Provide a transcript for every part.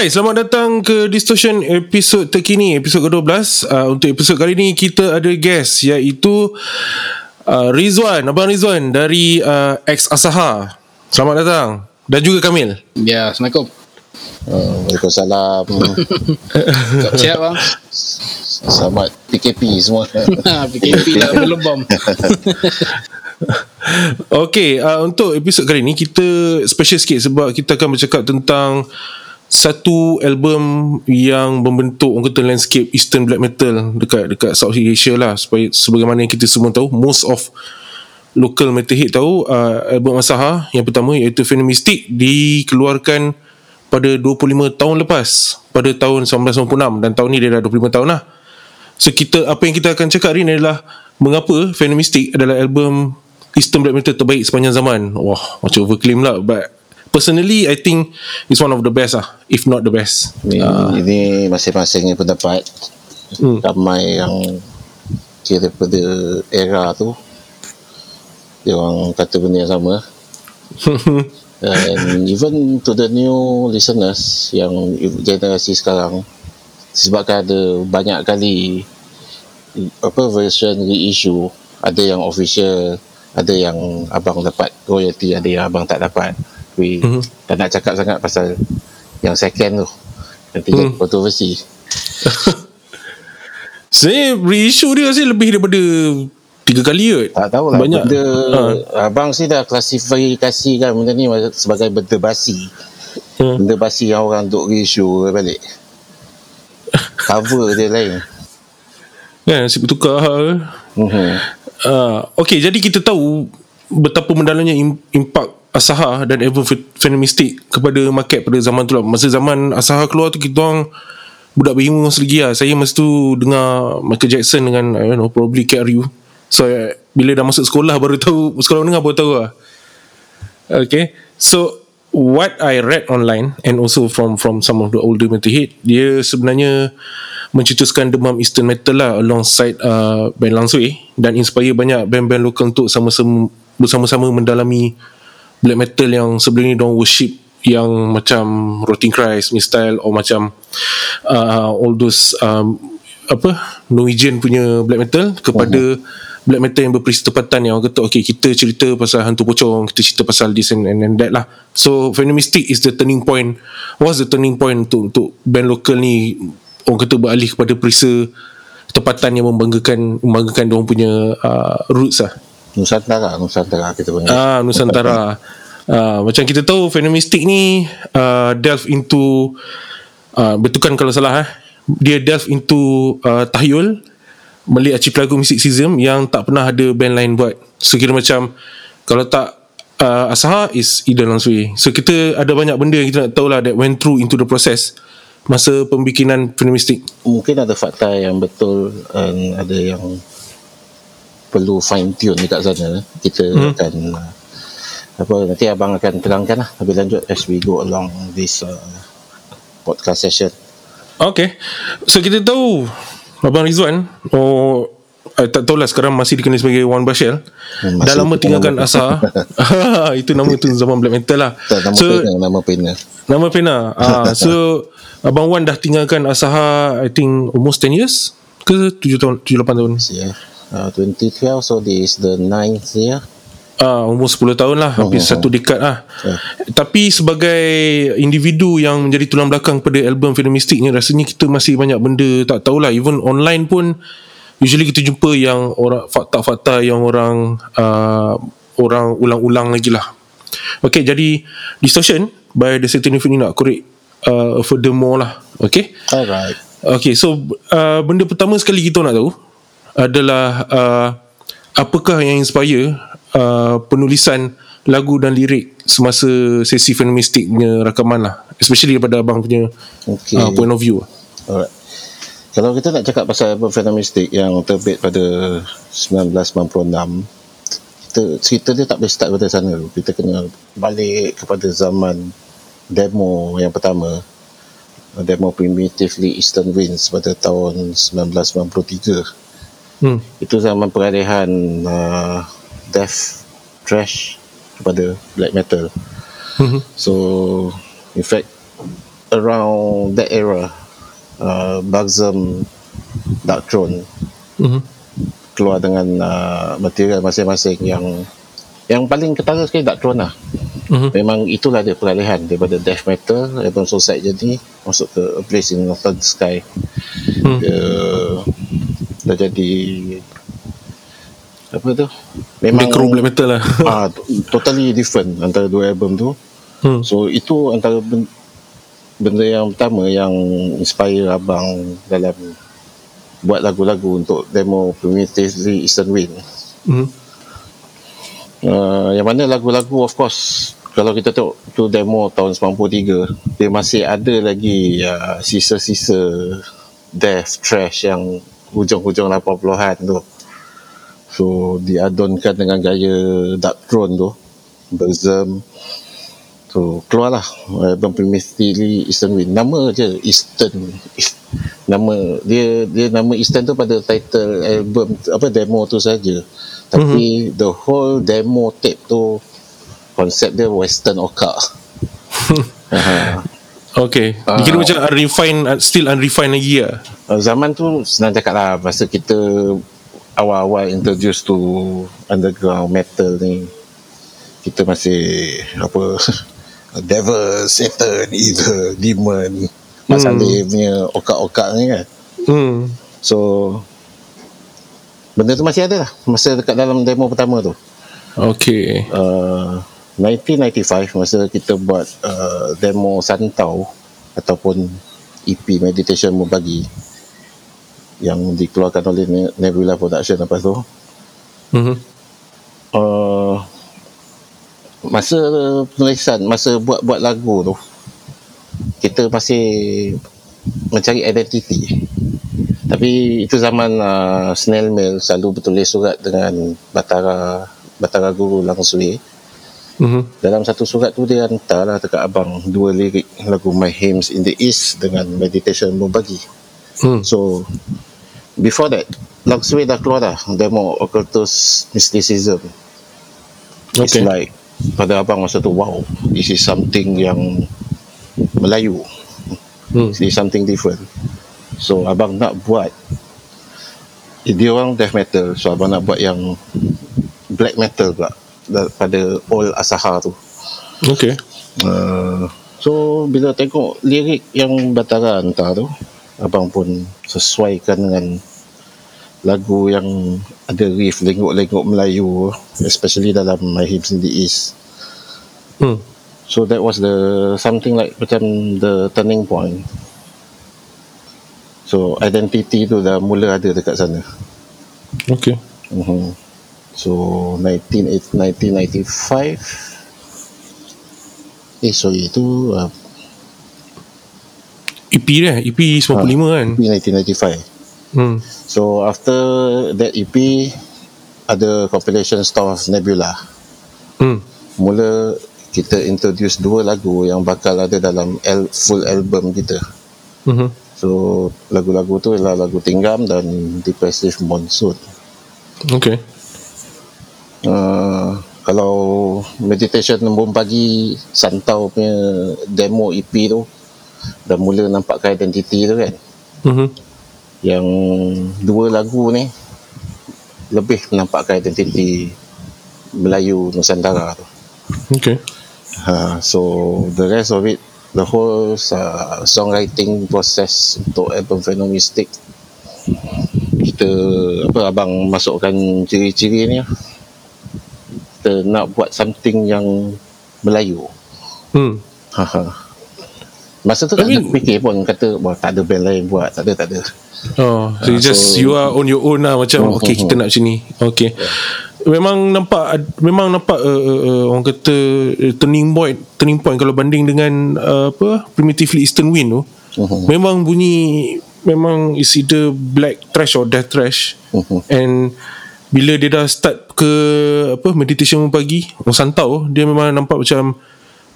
Alright, selamat datang ke Distortion episod terkini, episod ke-12. Uh, untuk episod kali ni kita ada guest iaitu uh, Rizwan, Abang Rizwan dari uh, X Asaha. Selamat datang. Dan juga Kamil. Ya, Assalamualaikum. Uh, Waalaikumsalam. Siap bang? Selamat PKP semua. PKP lah belum bom. Okay, uh, untuk episod kali ni kita special sikit sebab kita akan bercakap tentang satu album yang membentuk orang kata landscape Eastern Black Metal dekat dekat Southeast Asia lah. Supaya sebagaimana yang kita semua tahu most of local metalhead tahu uh, album Asaha yang pertama iaitu Venom Mystic dikeluarkan pada 25 tahun lepas. Pada tahun 1996 dan tahun ni dia dah 25 tahun lah. So kita apa yang kita akan cakap hari ni adalah mengapa Venom Mystic adalah album Eastern Black Metal terbaik sepanjang zaman. Wah macam overclaim lah but personally I think it's one of the best lah if not the best Ini, uh, ini masing-masing pendapat. Hmm. Ramai yang kira pada era tu dia orang kata benda yang sama. And even to the new listeners yang generasi sekarang sebabkan ada banyak kali apa version reissue ada yang official ada yang abang dapat royalty ada yang abang tak dapat tapi Mhm. tak nak cakap sangat pasal yang second tu nanti jadi Hmm. kontroversi Sebenarnya reissue dia rasa lebih daripada tiga kali kot. tak tahu lah Banyak. benda Ha. abang sih dah klasifikasikan benda ni sebagai benda basi Hmm. benda basi yang orang duk reissue balik cover dia lain Kan, nasib bertukar. Mhm. Uh, okay, jadi kita tahu betapa mendalamnya im- impak Asaha dan Venom Mystic kepada market pada zaman tu lah. Masa zaman Asaha keluar tu, kita orang budak bingung lagi lah. Saya masa tu dengar Michael Jackson dengan, I don't know, probably KRU. So, uh, bila dah masuk sekolah baru tahu, sekolah menengah baru tahu lah. Okay. So what I read online and also from from some of the older metalhead, dia sebenarnya mencetuskan demam Eastern metal lah alongside uh, band Langsui dan inspire banyak band-band lokal untuk sama-sama bersama-sama mendalami black metal yang sebelum ni diorang worship yang macam Rotting Christ style or macam uh, all those um, apa Norwegian punya black metal kepada black metal yang berperisi tepatan yang orang kata okay kita cerita pasal hantu pocong kita cerita pasal this and, and, and that lah. So Venom Mystic is the turning point what's the turning point untuk untuk band lokal ni orang kata beralih kepada perisa tepatan yang membanggakan membanggakan diorang punya uh, roots lah Nusantara Nusantara kita panggil Ah Nusantara. ah, macam kita tahu Venom Mystic ni uh, delve into uh, betulkan kalau salah eh. Dia delve into uh, tahyul Meli Archipelago Mysticism yang tak pernah ada band lain buat. So kira macam kalau tak uh, Asaha is Ida Lansui. So kita ada banyak benda yang kita nak tahu lah that went through into the process masa pembikinan Venom Mystic. mungkin ada fakta yang betul dan ada yang perlu fine tune dekat sana. Kita hmm. akan uh, apa nanti abang akan terangkan lah lebih lanjut as we go along this uh, podcast session. Okay. So kita tahu Abang Rizwan Oh I tak tahulah sekarang masih dikenali sebagai Wan Bashir. Hmm, Dah lama itu tinggalkan nama. Asa Itu nama tu zaman black metal lah. Tak nama So pena nama pena. Nama pena. Ah, So Abang Wan dah tinggalkan Asaha I think almost 10 years Ke 7 tahun 7-8 tahun? Yeah. Uh, 2012 so this is the ninth year. Ah, almost 10 tahun lah. Hampir Oh, satu dekad lah. Ya. Tapi sebagai individu yang menjadi tulang belakang pada album Venom Mystic ni Rasanya kita masih banyak benda tak tahulah. Even online pun Usually kita jumpa yang orang fakta-fakta yang orang uh, Orang ulang-ulang lagi lah. Okay jadi Distortion by The Satan Infinity nak korek uh, Furthermore lah. Okay? Alright. Okay so uh, Benda pertama sekali kita nak tahu Adalah uh, Apakah yang inspire uh, Penulisan Lagu dan lirik Semasa sesi Venom Mystic punya rakaman lah Especially daripada abang punya okay. uh, Point of view Alright. Kalau kita nak cakap pasal album Venom Mystic yang terbit pada 1996, kita cerita dia tak boleh start pada sana. dulu. Kita kena balik kepada zaman demo yang pertama. Demo Primitively Eastern Winds pada tahun 1993. Hmm. Itu zaman peralihan uh, death, trash kepada black metal. Mhm. So in fact around that era uh, Buxom Dark Throne Mhm. keluar dengan uh, material masing-masing yang yang paling ketara sekali Dark Throne lah Mhm. memang itulah dia peralihan daripada death metal Urban Suicide jadi masuk ke A Place in Northern Sky Hmm. dia dah jadi apa tu memang Necro black metal lah ah, totally different antara dua album tu hmm. so itu antara ben- benda yang pertama yang inspire abang dalam buat lagu-lagu untuk demo Primitively Eastern Wind Mhm. Uh, yang mana lagu-lagu of course kalau kita tengok tu demo tahun 93 dia masih ada lagi uh, sisa-sisa death trash yang hujung-hujung 80-an tu. So diadonkan dengan gaya Dark Throne tu Burzum so keluarlah album Primitively Eastern Wind nama je Eastern nama dia dia nama Eastern tu pada title album apa demo tu saja. Tapi the whole demo tape tu konsep dia western oka. Okay. Ah. Dikira macam unrefined Still unrefined lagi lah Uh, zaman tu senang cakap lah masa kita awal-awal introduce to underground metal ni kita masih apa devil, satan, evil, demon masalah punya okak-okak ni kan. Hmm. so benda tu masih ada lah. Masa dekat dalam demo pertama tu. Okay. Uh, 1995 masa kita buat uh, demo Santau ataupun EP Meditation Membagi yang dikeluarkan oleh Ne- Nebula Production lepas tu. Mhm. uh, masa penulisan masa buat-buat lagu tu kita masih mencari identiti. Tapi itu zaman uh, snail mail selalu bertulis surat dengan Batara Batara Guru Langsui Mhm. dalam satu surat tu dia hantar lah dekat abang dua lirik lagu My Hymns in the East dengan Meditation Membagi Hmm. so before that Langsui dah keluar dah demo Occultus Mysticism. It's Okay. like pada abang masa tu wow this is something yang Melayu. Hmm. this is something different. So abang nak buat dia orang death metal. So abang nak buat yang black metal pula da- pada old Asaha tu. Okay. Uh, so bila tengok lirik yang Batara hantar tu abang pun sesuaikan dengan lagu yang ada riff lenggok-lenggok Melayu especially dalam My Hymns in the East hmm. So that was the something like macam the turning point. So identity tu dah mula ada dekat sana. Okay Uh-huh. So 19, 1995 Eh sorry itu uh, EP dia EP 95 kan 1995 hmm. So after that EP Ada compilation Star of Nebula Hmm. Mula kita introduce dua lagu yang bakal ada dalam al- full album kita Mhm. So lagu-lagu tu ialah lagu Tinggam dan Depressive Monsoon. Okay Uh, kalau Meditation Lembun Pagi Santau punya demo EP tu dah mula nampakkan identiti tu kan. Mhm. Yang dua lagu ni lebih menampakkan identiti Melayu Nusantara tu. Okay Ha, so the rest of it the whole uh, songwriting process untuk album Phenomistic kita apa abang masukkan ciri-ciri ni lah. kita nak buat something yang Melayu hmm. ha, ha. Masa tu tak ada fikir pun kata wah tak ada band lain buat tak ada tak ada Oh, so you Ah, just so- you are on your own lah macam Hmm, okay hmm, kita nak macam ni. Okay. Memang nampak memang nampak uh, uh, uh, orang kata uh, turning point turning point kalau banding dengan uh, apa primitively eastern wind tu. Mhm. Memang bunyi memang is either black trash or death trash. Mhm. And bila dia dah start ke apa meditation pagi orang santau dia memang nampak macam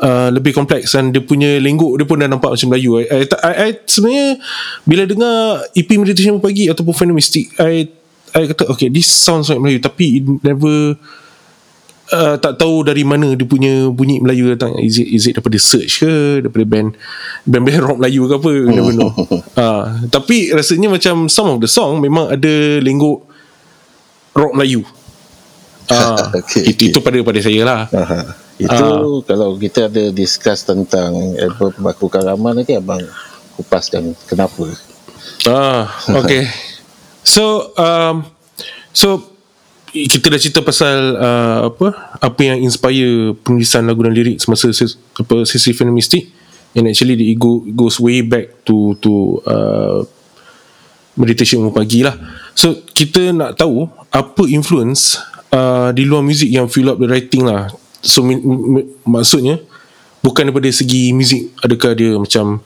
uh, lebih kompleks dan dia punya lenggok dia pun dah nampak macam Melayu. I, I, I, I sebenarnya bila dengar EP meditation pagi ataupun phenomistic I I kata okay this sounds like Melayu tapi it never uh, tak tahu dari mana dia punya bunyi Melayu datang. Is it, is it daripada search ke? Daripada band band-band rock Melayu ke apa? Never know. Uh, tapi rasanya macam some of the song memang ada lenggok rock Melayu. Uh, Okay, itu, itu pada pada saya lah. Aha. Itu kalau kita ada discuss tentang album Baku Karaman nanti abang kupaskan kenapa. Ah, okay. So, um, so kita dah cerita pasal uh, apa apa yang inspire penulisan lagu dan lirik semasa ses, apa sesi film mistik and actually it go, goes way back to to uh, meditation pagi lah. So kita nak tahu apa influence uh, di luar muzik yang fill up the writing lah. So mi- mi- maksudnya bukan daripada segi muzik adakah dia macam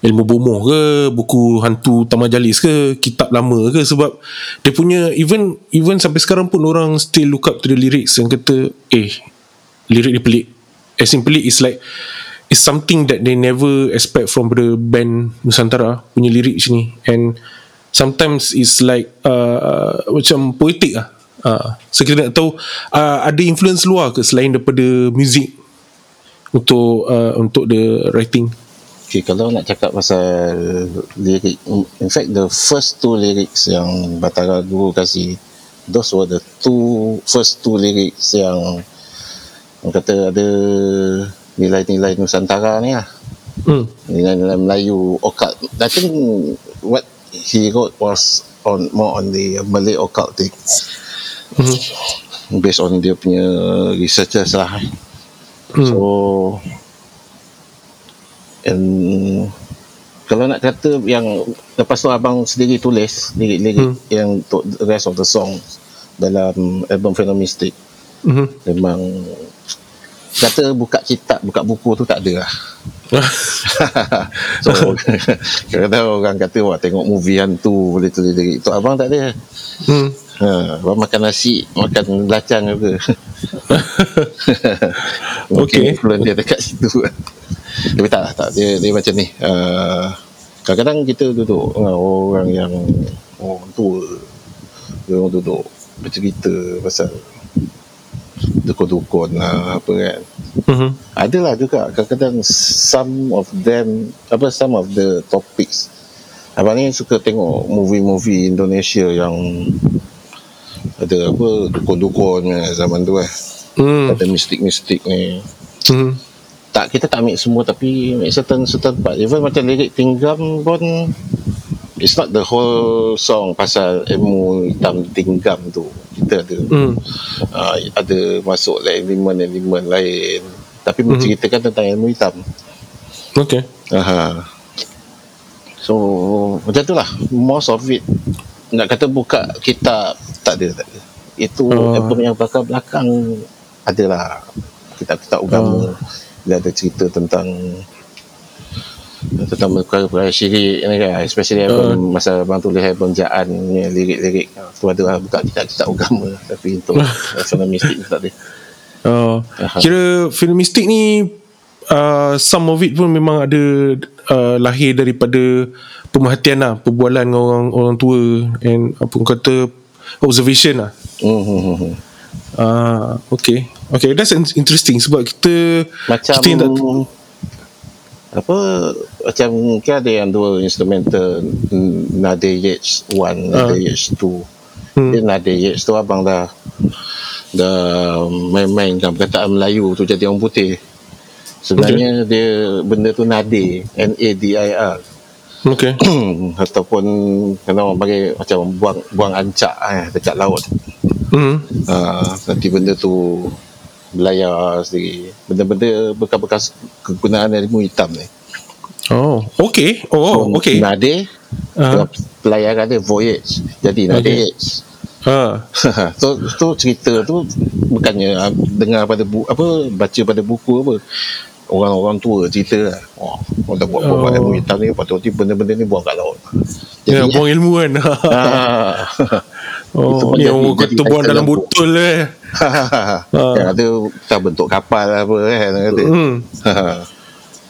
ilmu bomoh ke buku hantu tamajalis ke kitab lama ke sebab dia punya even even sampai sekarang pun orang still look up to the lyrics yang kata eh lirik dia pelik. As in pelik is like it's something that they never expect from the band Nusantara punya lirik sini and sometimes it's like uh, macam poetik lah uh, so kita nak tahu uh, ada influence luar ke selain daripada music untuk uh, untuk the writing Okay, kalau nak cakap pasal lirik, in fact the first two lyrics yang Batara Guru kasih, those were the two first two lyrics yang orang kata ada nilai-nilai Nusantara ni lah. hmm. Nilai-nilai Melayu occult. I think what he wrote was on more on the Malay occultic. Based on dia punya researchers lah. Hmm. So and kalau nak kata yang lepas tu abang sendiri tulis lirik-lirik Hmm. yang untuk the rest of the song dalam album Phenomistic Mhm. memang kata buka kitab buka buku tu tak ada lah so kadang orang kata wah tengok movie hantu boleh tulis lirik tu abang tak ada hmm. Ha, abang makan nasi makan lacang juga Okay. influence dia dekat situ Tapi tak lah tak. Dia, dia macam ni uh, Kadang-kadang kita duduk dengan orang yang Orang tua Dia orang duduk Bercerita pasal Dukun-dukun lah Apa kan Mhm. Adalah juga Kadang-kadang Some of them Apa some of the topics Abang ni suka tengok Movie-movie Indonesia yang Ada apa Dukun-dukun Zaman tu eh Hmm. Ada mistik-mistik ni Hmm. tak kita tak ambil semua tapi ambil certain certain part even macam lirik tinggam pun it's not the whole song pasal ilmu hitam tinggam tu kita ada Hmm. uh, ada masuk like elemen-elemen lain tapi menceritakan tentang ilmu hitam Okay. Aha. so macam tu lah most of it nak kata buka kitab tak ada tak ada. Itu Oh. album yang belakang-belakang adalah kitab-kitab agama. Dia ada cerita tentang tentang perkara-perkara syirik ni kan? Especially album masa abang tulis album Jaan punya lirik-lirik. Tu ada lah buka kitab-kitab agama. Tapi untuk sana mistik tu tak ada. Uh, Aha. kira film mistik ni uh, some of it pun memang ada uh, lahir daripada pemerhatian lah perbualan dengan orang orang tua and apa orang kata observation lah hmm, hmm, hmm. Ah, okay. Okay, that's in- interesting sebab kita macam kita tak, apa macam kan ada yang dua instrumental Nade Yates 1 Nade Yates 2 Hmm. dia Nade Yates tu abang dah dah main-mainkan perkataan Melayu tu jadi orang putih sebenarnya dia benda tu Nade N-A-D-I-R okay. ataupun kena orang panggil macam buang buang ancak eh, dekat laut Hmm. uh, nanti benda tu belayar sendiri benda-benda bekas-bekas kegunaan ilmu hitam ni Oh, okay. Oh, okay. Nade Ah. uh. pelayaran dia voyage jadi Nade Okay. Yates Ah. so tu cerita tu bukannya ah, dengar pada bu, apa baca pada buku apa orang-orang tua cerita lah oh, orang dah buat buat Oh. ilmu hitam ni lepas tu benda-benda ni buang kat laut Ya, jadi buang ilmu kan. ah, Itu oh, ni orang jadi kata buang dalam lampu. botol eh. yang ada tak bentuk kapal apa kan kata Hmm.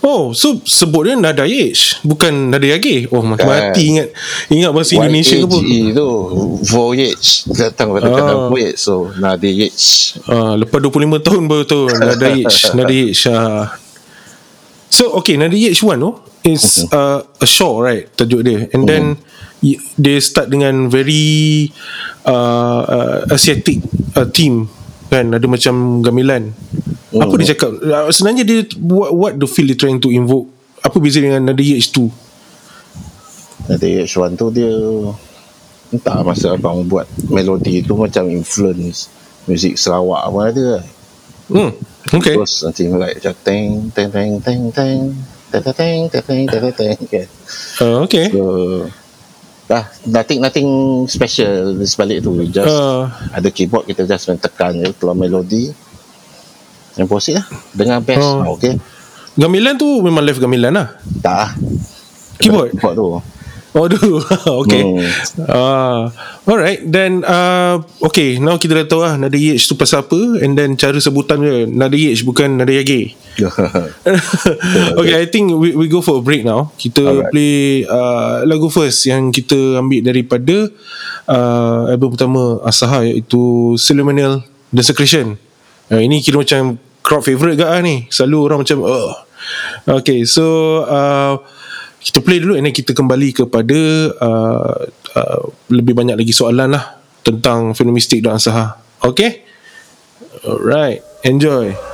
Oh, so sebut dia Nada H Bukan Nada Yage Oh mati ingat Ingat bahasa Indonesia ke apa tu Voyage Datang pada Ah. kata Voyage So Nada Yates Ah, lepas 25 tahun baru tahu Nada H Nada H ah. So okay Nada H one tu Is uh, a show right Tajuk dia. And then y- They start dengan Very uh, uh, Asiatic uh, Team Kan? Ada macam Gamilan Apa dia cakap? Uh, Sebenarnya dia What, what the feel dia trying to invoke? Apa beza dengan Nada H tu Nada Yates one tu dia Entah masa abang buat Melodi tu macam influence Muzik Sarawak pun ada Hum, ok. Nossa, nanti mulai macam teng, teng, teng, teng, teng, teng, teng, teng, teng, okay. Uh, okay. So, dah, nothing, nothing special di sebalik tu. Just, uh. ada keyboard kita just main tekan je, keluar melodi. Yang posit lah. Dengan bass, uh. okay. Gamelan tu memang live gamelan lah? Tak lah. Keyboard? Keyboard tu. Oh dulu Okay Hmm. Ah, Alright Then uh, Okay Now kita dah tahu lah Nada H tu pasal apa And then cara sebutan dia Nada H bukan Nada Yage Okay I think we, we go for a break now Kita Alright. play uh, Lagu first Yang kita ambil daripada uh, Album pertama Asaha Iaitu Ceremonial Desecration uh, Ini kira macam Crowd favourite gak lah ni Selalu orang macam uh. Okay so uh, kita play dulu and then kita kembali kepada uh, uh, lebih banyak lagi soalan lah tentang fenomistik dan asaha. Okay? Alright. Enjoy.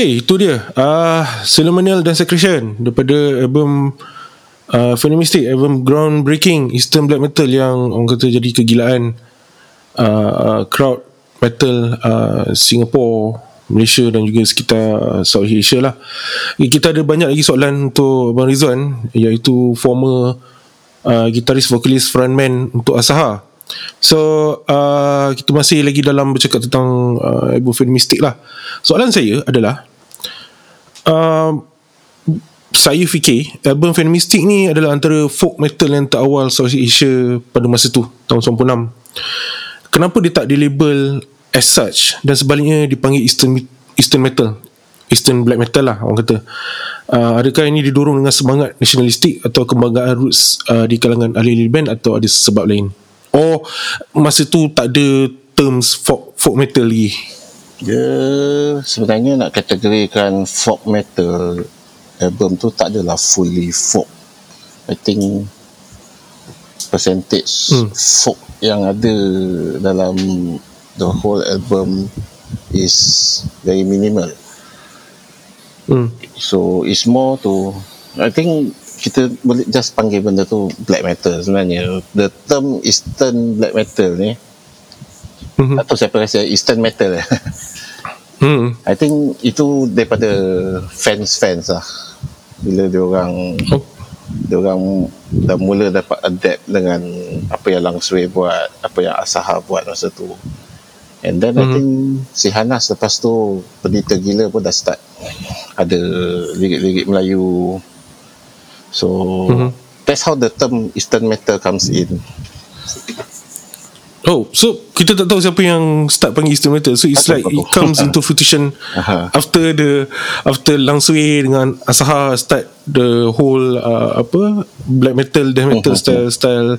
Okay itu dia. Uh, Ceremonial dan Secretion Daripada album uh, Phenomistic Album groundbreaking Eastern Black Metal Yang orang kata jadi kegilaan uh, uh, Crowd Metal uh, Singapore Malaysia dan juga sekitar Southeast Asia lah. Eh, Kita ada banyak lagi soalan Untuk Abang Rizwan Iaitu former uh, Gitaris, vokalis, frontman Untuk Asaha. So uh, Kita masih lagi dalam Bercakap tentang uh, Album Phenomistic lah. Soalan saya adalah uh, Saya fikir Album Phenomistic ni adalah antara folk metal yang terawal Southeast Asia pada masa tu Tahun 96 Kenapa dia tak dilabel as such Dan sebaliknya dipanggil Eastern, Eastern Metal? Eastern Black Metal lah orang kata. Uh, Adakah ini didorong dengan semangat nasionalistik Atau kebanggaan roots uh, di kalangan ahli-ahli band Atau ada sebab lain? Or masa tu tak ada terms folk, folk metal lagi Dia sebenarnya nak kategorikan folk metal album tu tak adalah fully folk. I think percentage Hmm. folk yang ada dalam the whole album is very minimal. hmm. So it's more to I think kita boleh just panggil benda tu black metal sebenarnya. The term Eastern black metal ni Tak tahu siapa rasa Eastern metal eh. Hmm. I think itu daripada fans-fans lah. Bila dia orang Oh. dia orang dah mula dapat adapt dengan apa yang Lang Sui buat, apa yang Asaha buat masa tu. And then I Mhm. think si Hanas lepas tu Pendeta Gila pun dah start ada lirik-lirik Melayu. So Mhm. that's how the term Eastern Metal comes in. Oh, so kita tak tahu siapa yang start panggil Eastern Metal. So it's Tak like it comes into fruition Aha. after the after Lang Sui dengan Asaha start the whole uh, apa black metal death metal style style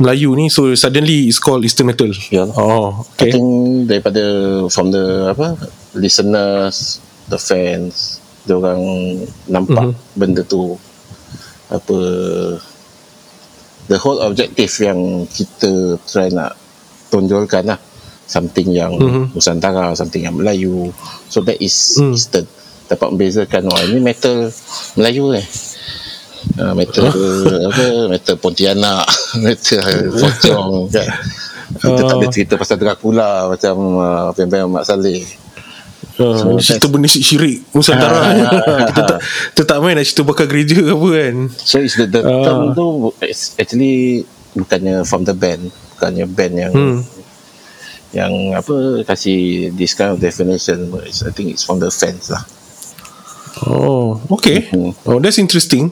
Melayu ni. So suddenly it's called Eastern Metal. Ya. Oh, I okay. think daripada from the apa listeners, the fans, dia orang nampak Mhm. benda tu apa the whole objective yang kita try nak tonjolkan lah something yang Mhm. Nusantara, something yang Melayu. So that is Mm. Eastern. Dapat membezakan oh ini metal Melayu eh. Uh, metal apa metal Pontianak, metal Pocong kan. Kita tak ada Ah. cerita pasal Dracula macam uh, band-band Mak Saleh. Uh, So, cerita benda syirik Nusantara kita, tak, kita tak main nak cerita bakar gereja ke apa kan So it's the, the Ah. term tu it's actually bukannya from the band, bukannya band yang Hmm. yang apa kasih this kind of definition but it's, I think it's from the fans lah. Oh, okay. Mhm. Oh, that's interesting.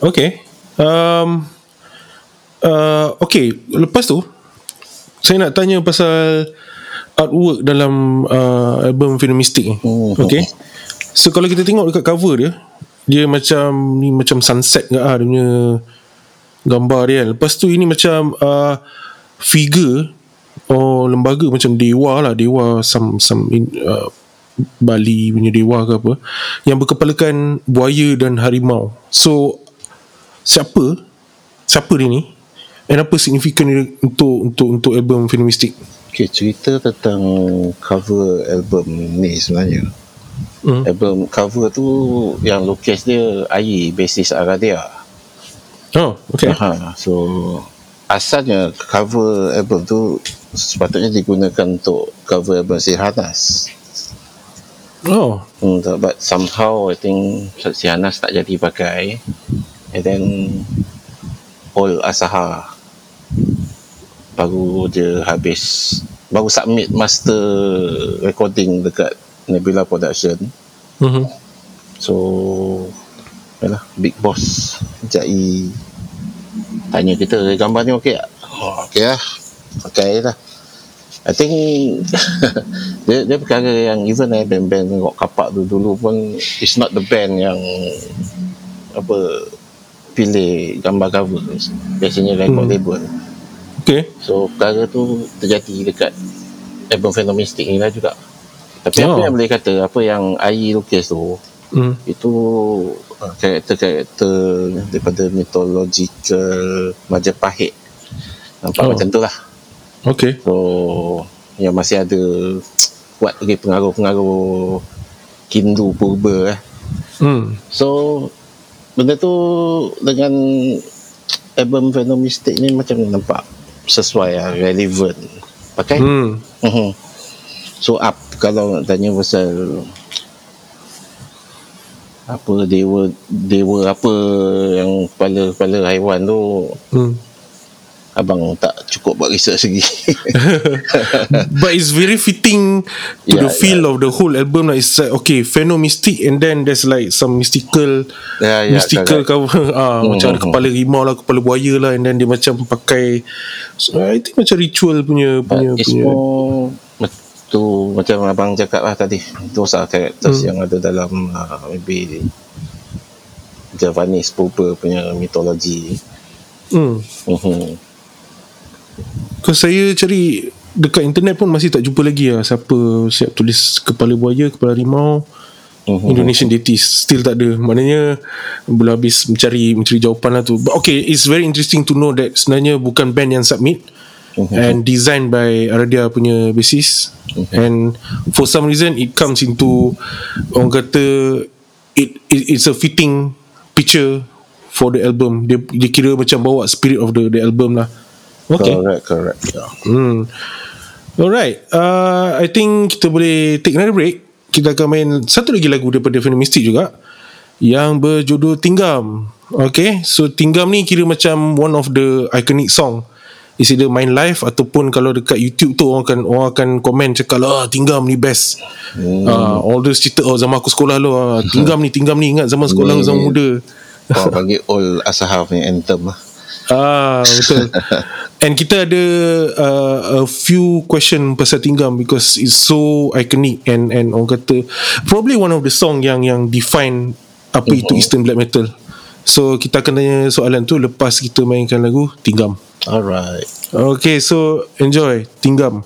Okay. Um, uh, okay, lepas tu saya nak tanya pasal artwork dalam uh, album Phenomistic ni. Mhm. Okay. So kalau kita tengok dekat cover dia, dia macam ni macam sunset ke ah dia punya gambar dia kan. Lepas tu ini macam uh, figure oh lembaga macam dewa lah, dewa some some in, uh, Bali punya dewa ke apa yang berkepalakan buaya dan harimau. So siapa siapa dia ni? And apa signifikan dia untuk untuk untuk album Phenomistic? Okay, cerita tentang cover album ni sebenarnya. Hmm. Album cover tu yang lukis dia Ayi, basis Aradia. Oh, okay. Ha, so asalnya cover album tu sepatutnya digunakan untuk cover album si Hanas. Oh, Hmm, but somehow I think si Hanas tak jadi pakai. And then all Asaha baru dia habis baru submit master recording dekat Nebula Production. mhm. So yalah big boss Jai tanya kita gambar ni okey tak? Oh, okey lah. Pakai lah. I think dia, dia perkara yang even eh band-band rock kapak tu dulu pun it's not the band yang apa pilih gambar cover biasanya record Hmm. label Okay. so perkara tu terjadi dekat album Phenomistic ni lah juga tapi apa Oh. yang boleh kata apa yang Ai lukis tu Hmm. itu karakter-karakter daripada mythological Majapahit nampak Oh. macam tu lah Okay. so yang masih ada kuat lagi pengaruh-pengaruh Kindu purba eh. Hmm. So benda tu dengan album Venom Mystic ni macam nampak sesuai lah, relevant. Pakai? Hmm. Mhm. So up kalau nak tanya pasal apa dewa dewa apa yang kepala kepala haiwan tu Hmm. abang tak cukup buat research lagi. But it's very fitting to Yeah, the feel of the whole album. Like it's like okay, Pheno mystic, and then there's like some mystical, Yeah, yeah, mystical correct. cover. ah, Hmm, macam ada hmm, kepala rimau lah, kepala buaya lah, and then dia macam pakai. So, I think macam ritual punya punya punya. more tu macam abang cakap lah tadi those are characters Hmm. yang ada dalam uh, maybe Javanese purba punya mitologi Hmm. Mhm. Because saya cari dekat internet pun masih tak jumpa lagi lah siapa siap tulis kepala buaya, kepala rimau. Mhm. Indonesian deities still tak ada maknanya belum habis mencari mencari jawapan lah tu but okay it's very interesting to know that sebenarnya bukan band yang submit Mhm. and designed by Aradia punya basis and for some reason it comes into orang kata it, it it's a fitting picture for the album dia, dia kira macam bawa spirit of the the album lah okay correct correct yeah. Hmm. Alright. Uh, I think kita boleh take another break. Kita akan main satu lagi lagu daripada Venom Mystic juga. Yang berjudul Tinggam. Okay. So Tinggam ni kira macam one of the iconic song. It's either Main Live ataupun kalau dekat YouTube tu orang akan orang akan komen cakap lah Tinggam ni best. Hmm. Uh, all those cerita oh zaman aku sekolah lu uh, Tinggam ni Tinggam ni ingat zaman sekolah Ni- zaman muda. Orang panggil old Asahar punya anthem lah Ah betul. And kita ada uh, a few question pasal Tinggam because it's so iconic and and orang kata probably one of the song yang yang define apa itu Eastern Black Metal. So kita akan tanya soalan tu lepas kita mainkan lagu Tinggam. Alright Okay, so enjoy Tinggam.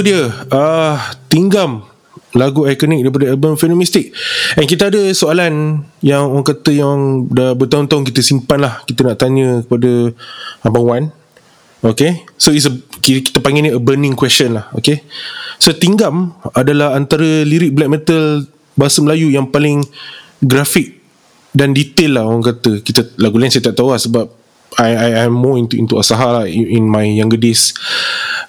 Dia uh, Tinggam Lagu ikonik daripada album Phantom Mystic. And kita ada soalan Yang orang kata yang Dah bertahun-tahun kita simpan lah. Kita nak tanya kepada Abang Wan. Okay? So it's a, kita panggil ni a burning question lah. Okay? So Tinggam adalah antara lirik black metal Bahasa Melayu yang paling Grafik Dan detail lah orang kata. Kita Lagu lain saya tak tahu lah sebab I, I I'm more into into Asaha lah in, in my younger days.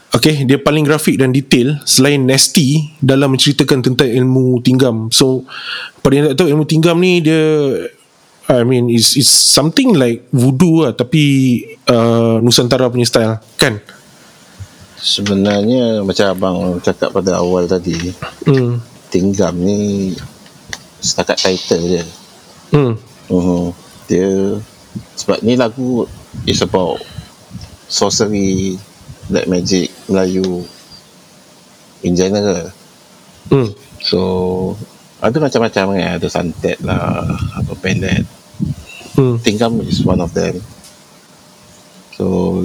Okay Dia paling grafik dan detail Selain Nasty Dalam menceritakan tentang ilmu tinggam. So Pada yang tak tahu ilmu tinggam ni Dia I mean It's, it's something like Voodoo lah Tapi uh, Nusantara punya style. Kan? Sebenarnya macam abang cakap pada awal tadi, Hmm. Tinggam ni setakat title je. Hmm. Uh-huh. Dia sebab ni lagu is about sorcery, black magic Melayu in general. Hmm So ada macam-macam kan, ada santet lah, apa pelet. Hmm Tinggam is one of them. So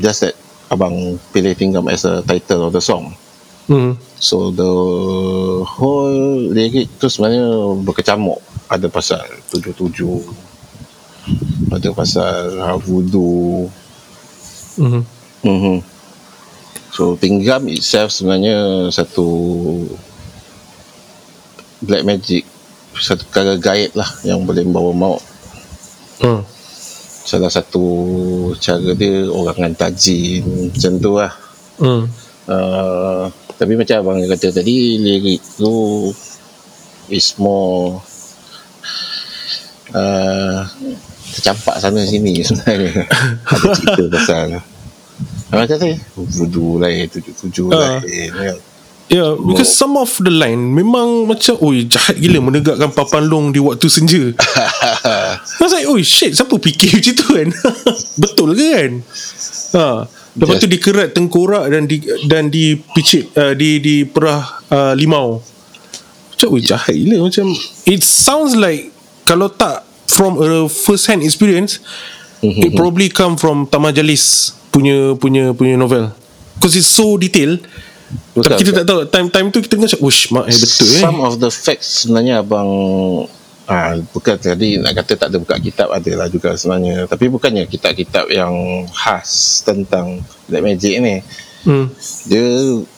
just that abang pilih Tinggam as a title of the song. Hmm So the whole lirik tu sebenarnya berkecamuk. Ada pasal tujuh-tujuh. Ada pasal uh, voodoo. Hmm Mm-hmm. So Tinggam itself sebenarnya satu black magic. Satu perkara gaib lah yang boleh membawa maut. Hmm. Salah satu cara dia orang hantar jin macam tu lah. Hmm. Uh, tapi macam abang kata tadi lirik tu is more uh, tercampak sana sini sebenarnya ada cerita pasal apa kata voodoo lain tujuh-tujuh Ah. lain kan. Yeah, because some of the line memang macam, oi jahat gila menegakkan papan long di waktu senja. I was like, oh shit, siapa fikir macam tu kan? Betul ke kan? Ha. Lepas Yes. tu dikerat tengkorak dan di dan dipicit uh, di di perah uh, limau. Macam oi jahat gila macam it sounds like kalau tak from a first hand experience it probably come from Tamajalis punya punya punya novel. Because it's so detailed. Betul, Tapi kita tak tahu time time tu kita cakap, "Ush, mak eh betul eh." Some of the facts sebenarnya abang ah, bukan tadi nak kata tak ada buka kitab ada lah juga sebenarnya tapi bukannya kitab-kitab yang khas tentang black magic ni Hmm. dia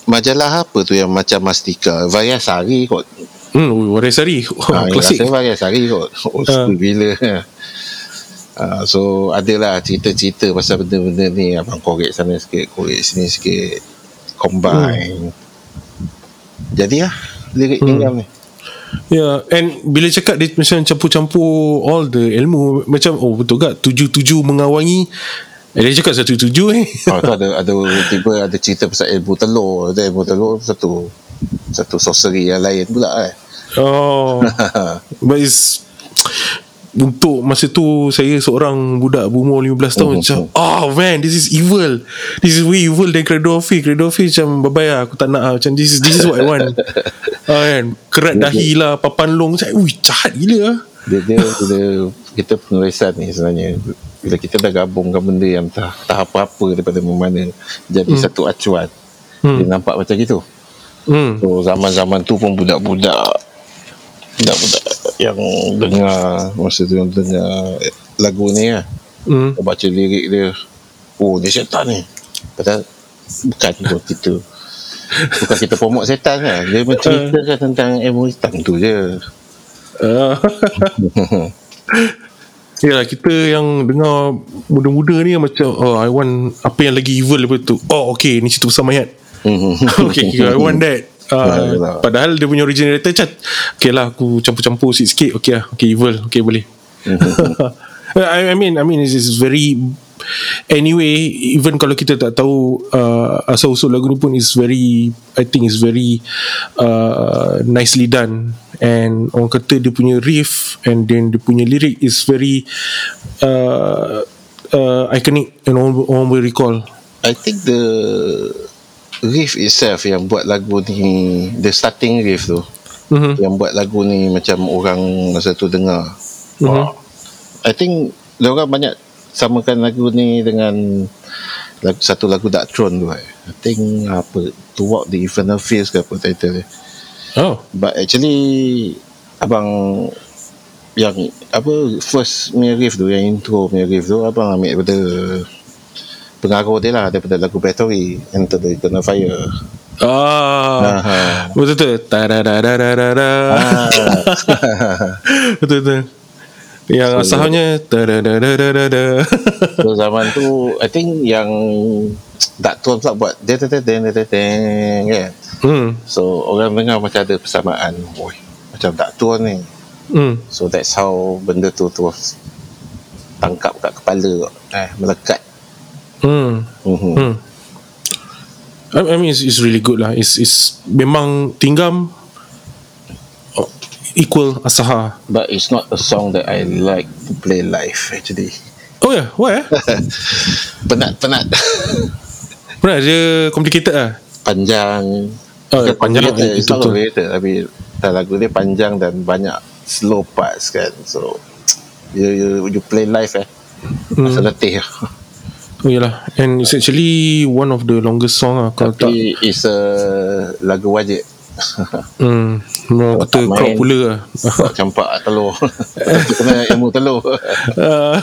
majalah apa tu yang macam Mastika Varyasari kot Hmm, ui, Warisari. Ah, Oh, Klasik. klasik. Rasa Varyasari kot oh, Ah. bila Ah, so adalah cerita-cerita pasal benda-benda ni abang korek sana sikit korek sini sikit combine jadi lah lirik hmm. ni Ya, and bila cakap dia macam campur-campur all the ilmu macam oh betul tak tujuh-tujuh mengawangi eh, dia cakap satu tujuh eh. Oh, tu ada ada tiba ada cerita pasal ilmu telur, ada ilmu telur satu satu sorcery yang lain pula eh. oh. But it's untuk masa tu saya seorang budak berumur 15 tahun Mhm. macam oh man this is evil this is way evil than Credo of Fear Credo of macam bye lah aku tak nak lah macam this is, this is what I want uh, kan kerat dahi lah papan long macam ui jahat gila lah Dia dia, dia kita penulisan ni sebenarnya bila kita dah gabungkan benda yang tak, tak apa-apa daripada mana jadi hmm. satu acuan. Hmm. Dia nampak macam gitu. Hmm. So zaman-zaman tu pun budak-budak budak-budak yang dengar masa tu yang dengar lagu ni lah. Hmm. Baca lirik dia Oh dia setan ni Padahal Bukan pun kita Bukan kita promote setan kan Dia menceritakan tentang ilmu hitam tu je Uh, Yalah kita yang dengar muda-muda ni macam oh I want apa yang lagi evil daripada tu. Oh okay ni cerita pasal mayat. okay, okay I want that. Uh, Yalah. padahal dia punya original director cat. Okay lah aku campur-campur sikit-sikit. Okay lah Okay evil. Okay boleh. I, I mean I mean it's, it's very Anyway Even kalau kita tak tahu uh, Asal usul lagu ni pun is very I think is very uh, Nicely done. And orang kata dia punya riff And then dia punya lirik Is very uh, uh, Iconic And orang, orang boleh recall. I think the riff itself yang buat lagu ni the starting riff tu Mhm. yang buat lagu ni macam orang masa tu dengar Mhm. Wah. I think dia orang banyak samakan lagu ni dengan lagu, satu lagu Dark Throne tu eh. I think apa Throughout the Infernal Fields ke apa title dia Oh But actually Abang Yang Apa First punya riff tu Yang intro punya riff tu Abang ambil daripada Pengaruh dia lah Daripada lagu Battery Enter the Eternal Fire Ah, Aha. betul betul. Tadadadadadada. Ah. betul betul. Yang So, asalnya. So zaman tu I think yang Tak tuan pula buat deng deng deng deng kan Hmm. So orang dengar macam ada persamaan Oi, Macam tak tuan ni Hmm. So that's how Benda tu terus Tangkap kat kepala eh, Melekat Hmm. Hmm. I I mean it's, it's really good lah. It's it's memang tinggam oh, equal Asaha. But it's not a song that I like to play live actually Oh yeah, why eh? Penat-penat Pernah dia complicated lah. Panjang Oh, Bukan panjang, It's itu not betul. complicated Tapi lagu dia panjang Dan banyak slow parts kan So You, you, you play live eh Hmm. Masa letih Oh yalah. And it's actually one of the longest song lah kalau tak. Tapi it's a lagu wajib Hmm. Mau Kalau kata main. crowd pula lah. Campak telur Kena ilmu telur Uh,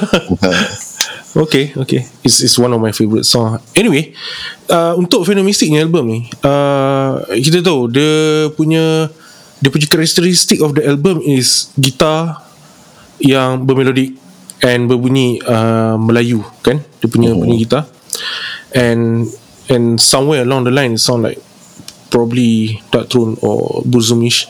okay, okay. It's it's one of my favourite song. Anyway, uh, untuk Phenomistic ni album ni, uh, kita tahu dia punya dia punya karakteristik of the album is gitar yang bermelodik and berbunyi uh, Melayu kan? Dia punya Oh. bunyi gitar. And and somewhere along the line it sound like probably Dark Throne or Burzumish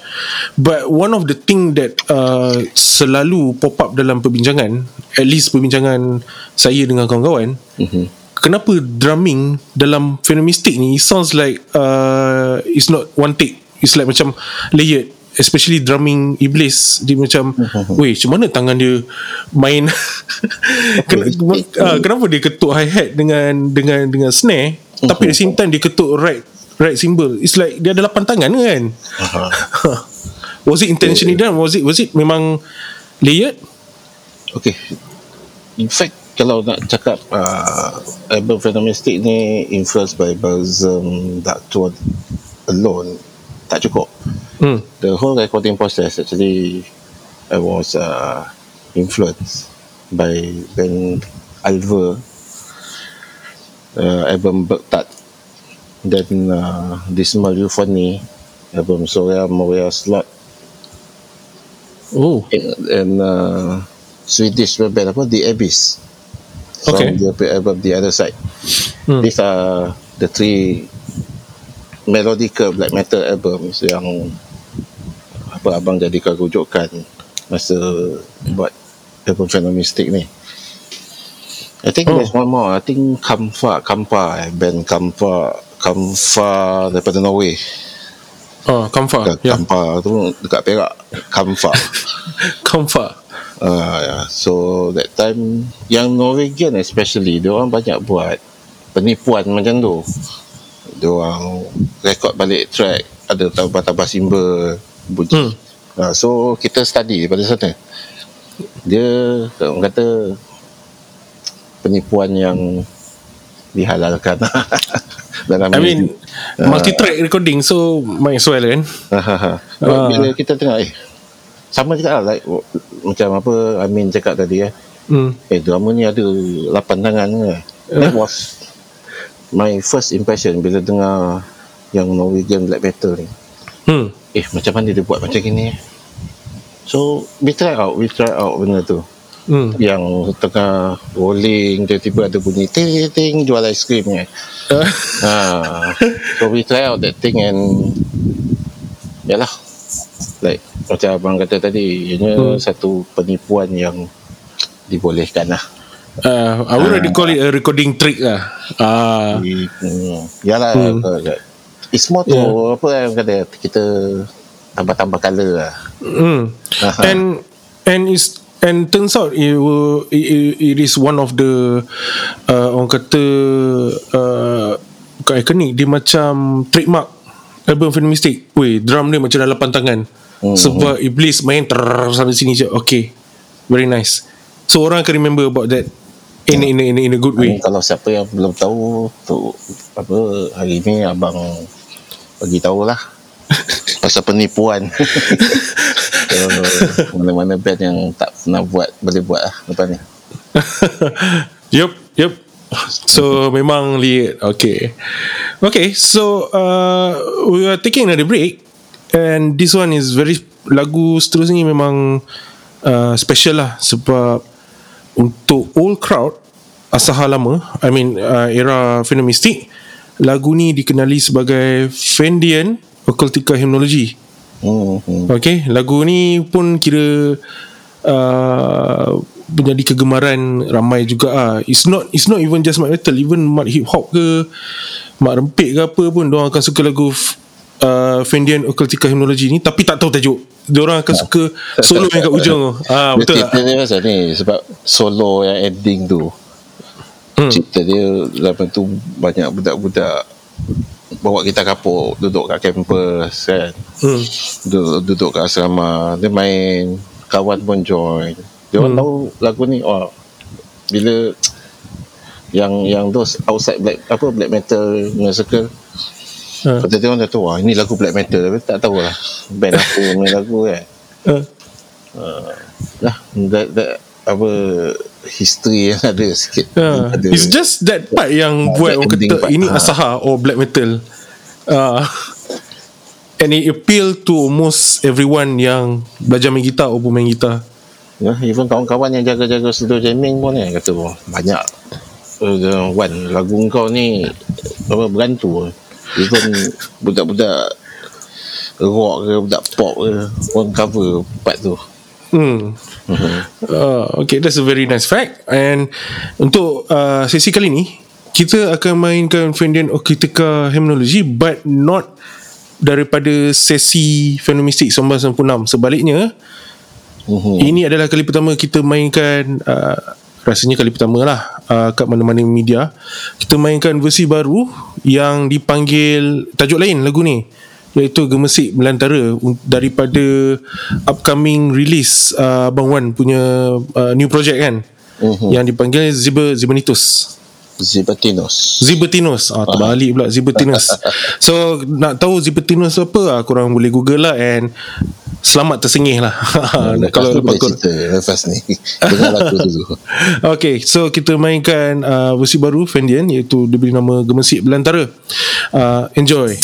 but one of the thing that uh, selalu pop up dalam perbincangan at least perbincangan saya dengan kawan-kawan Mhm. kenapa drumming dalam Phenomistic ni it sounds like uh, it's not one take. It's like macam layered especially drumming Iblis dia macam weh macam mana tangan dia main? Ken- uh, kenapa dia ketuk hi-hat dengan dengan dengan snare tapi at the same time dia ketuk right right cymbal? It's like dia ada lapan tangan kan? Was it intentionally done? Was it was it memang layered? Okay. In fact Kalau nak cakap uh, Album Phenomistic ni Influenced by Balsam Dark Throne Alone Tak cukup. Hmm. The whole recording process Actually I was uh, Influenced By band Alva uh, Album Bertat Dan uh, Dismal Euphony Album Soria Moria Slot. Oh. And uh, Swedish band apa? The Abyss. Okay. from the album The Other Side. Hmm. these are the three melodical black metal albums yang apa abang jadikan rujukan masa buat album Phenomistic ni I think Oh. there's one more I think Kamfa Kampa eh, band Kamfa Kamfa daripada Norway ah Kamfa yeah. ya yeah. Kampa tu dekat Perak Kamfa Kamfa Uh, yeah. So that time Yang Norwegian especially Dia orang banyak buat Penipuan macam tu Dia orang Rekod balik track Ada tambah-tambah simbol Bunyi. Hmm. uh, So kita study daripada sana. Dia Orang kata Penipuan yang Dihalalkan. Dalam I mean multi-track recording so might as well kan? Uh, Ah. Bila kita tengok Eh sama juga lah like, Macam apa Amin cakap tadi eh. Hmm. Eh drama ni ada lapan tangan ke? That was My first impression Bila dengar Yang Norwegian black metal ni Hmm. Eh macam mana dia buat macam gini eh So We try out We try out benda tu Hmm. Yang tengah Rolling Tiba-tiba ada bunyi Ting ting ting Jual ice cream ni Uh, ha. So we try out that thing And Yalah Like Macam abang kata tadi Ianya Hmm. satu penipuan yang Dibolehkan lah uh, I would already call it a recording trick lah ah Hmm. Yalah Hmm. hmm. It's more to Yeah. Apa yang kata Kita Tambah-tambah colour lah Hmm. Aha. And and is and turns out it, will, it, it is one of the uh, orang kata uh, bukan ikonik dia macam trademark album Phenomistic. Weh, drum dia macam dah lapan tangan. Hmm. Sebab Iblis main ter sampai sini je. Okay. Very nice. So orang akan remember about that in in in, in a good way. Kalau siapa yang belum tahu tu apa hari ni abang bagi tahulah pasal penipuan. so, mana-mana band yang tak pernah buat boleh buat lah lepas ni. Yup, yup. So memang lead. Okay. Okay, so uh, we are taking another break and this one is very lagu seterusnya ni memang uh, special lah sebab untuk old crowd Asaha lama I mean uh, era Phenomistic lagu ni dikenali sebagai Fendian Occultica Hymnology Hmm, hmm. Okay Lagu ni pun kira uh, Menjadi kegemaran Ramai juga ah. It's not It's not even just mat metal Even mat hip hop ke Mat rempik ke apa pun Diorang akan suka lagu uh, Fendian Occultica Hymnology ni Tapi tak tahu tajuk Diorang akan suka Solo yang kat ujung tu ah, Dia Betul tak? cerita dia pasal ni sebab solo yang ending tu. Hmm. Cerita dia lepas tu banyak budak-budak bawa kita kapur duduk kat kampus kan. Hmm. Duduk, duduk kat asrama dia main kawan pun join. Dia orang Hmm. tahu lagu ni oh bila yang yang those outside black apa black metal punya Ah. Kata orang dah tahu wah ini lagu black metal tapi tak tahu lah band apa punya lagu kan Ah. lah that, that apa history yang ada sikit Ah, ada It's just that part yang Ah, buat orang kata part. ini Ah. Asaha or black metal. Uh, and it appeal to almost everyone yang belajar main gitar ataupun main gitar. ya, even kawan-kawan yang jaga-jaga studio jamming pun kan kata wah banyak uh, Wan lagu kau ni apa berantu even budak-budak rock ke budak pop ke pun cover part tu Hmm. Uh, okay, that's a very nice fact. And untuk uh, sesi kali ni, kita akan mainkan Fendian Occultica Hymnology but not daripada sesi Phenomistic 1996. Sebaliknya, Mhm. Ini adalah kali pertama kita mainkan uh, rasanya kali pertama lah uh, kat mana-mana media. Kita mainkan versi baru yang dipanggil tajuk lain lagu ni iaitu Gemesik Belantara un- daripada upcoming release uh, Abang Wan punya uh, new project kan Mhm. yang dipanggil Ziber Zibanitus. Zibatinos Zibertinus ah, Terbalik pula Zibertinus So nak tahu Zibertinus apa ah, Korang boleh google lah And Selamat tersengih lah. Lepas Kalau tu lepas cerita Lepas ni. Dengar lagu dulu. Okay So kita mainkan uh, Versi baru Fendian Iaitu dia beri nama Gemesik Belantara. Uh, Enjoy.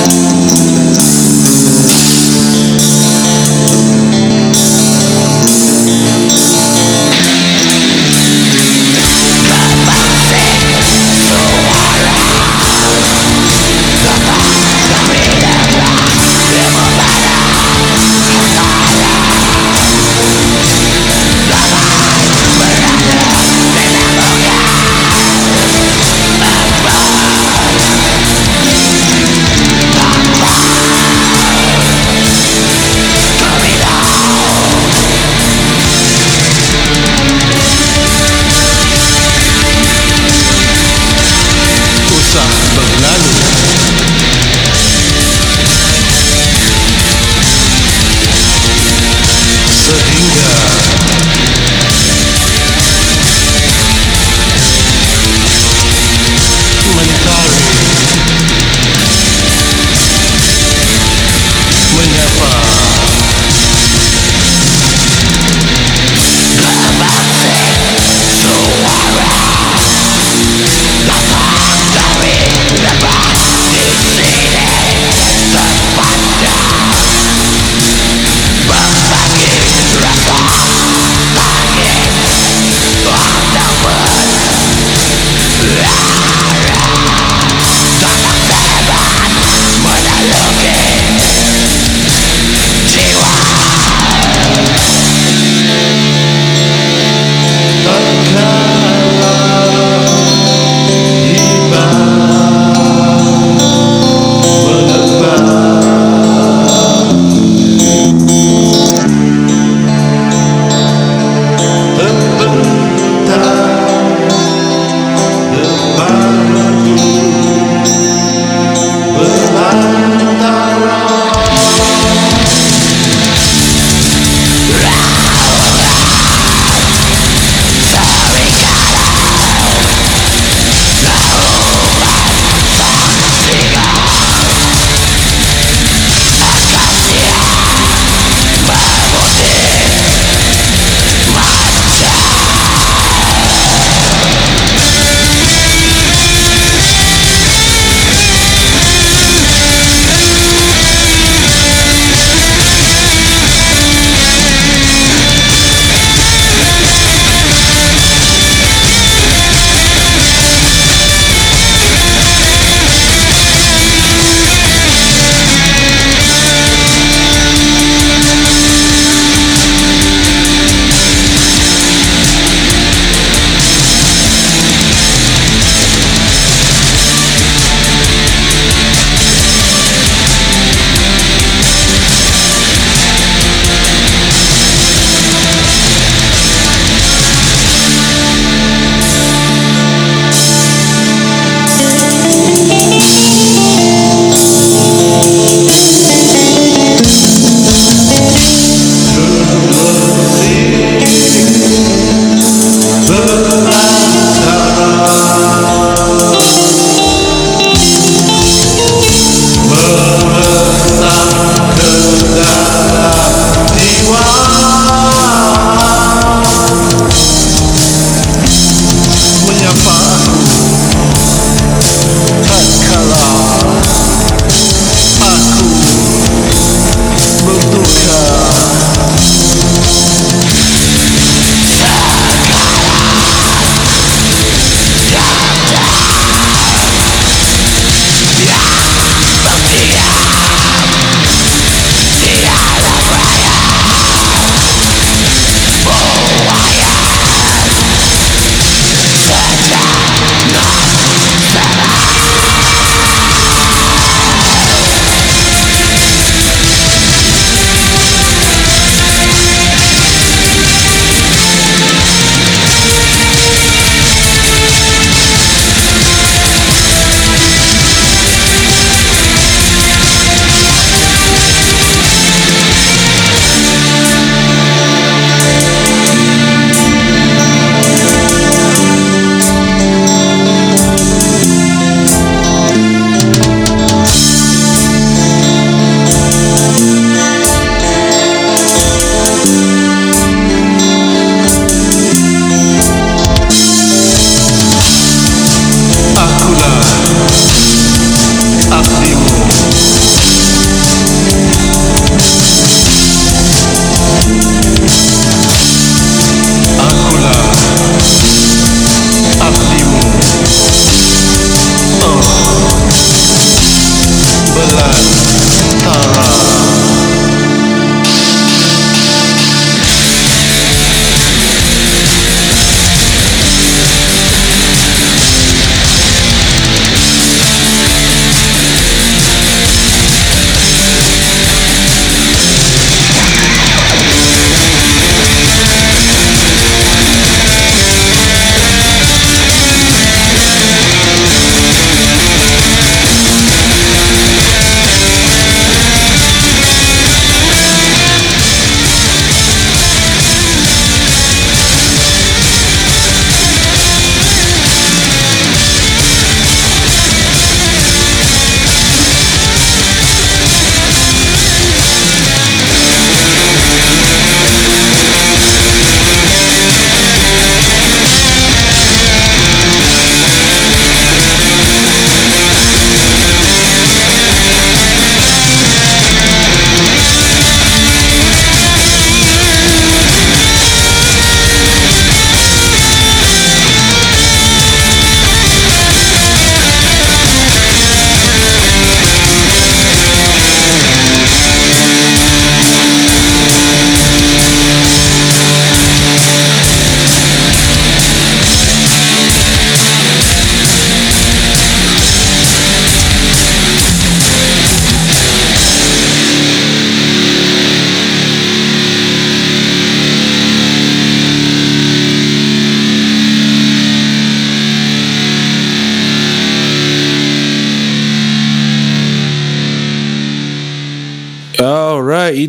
Thank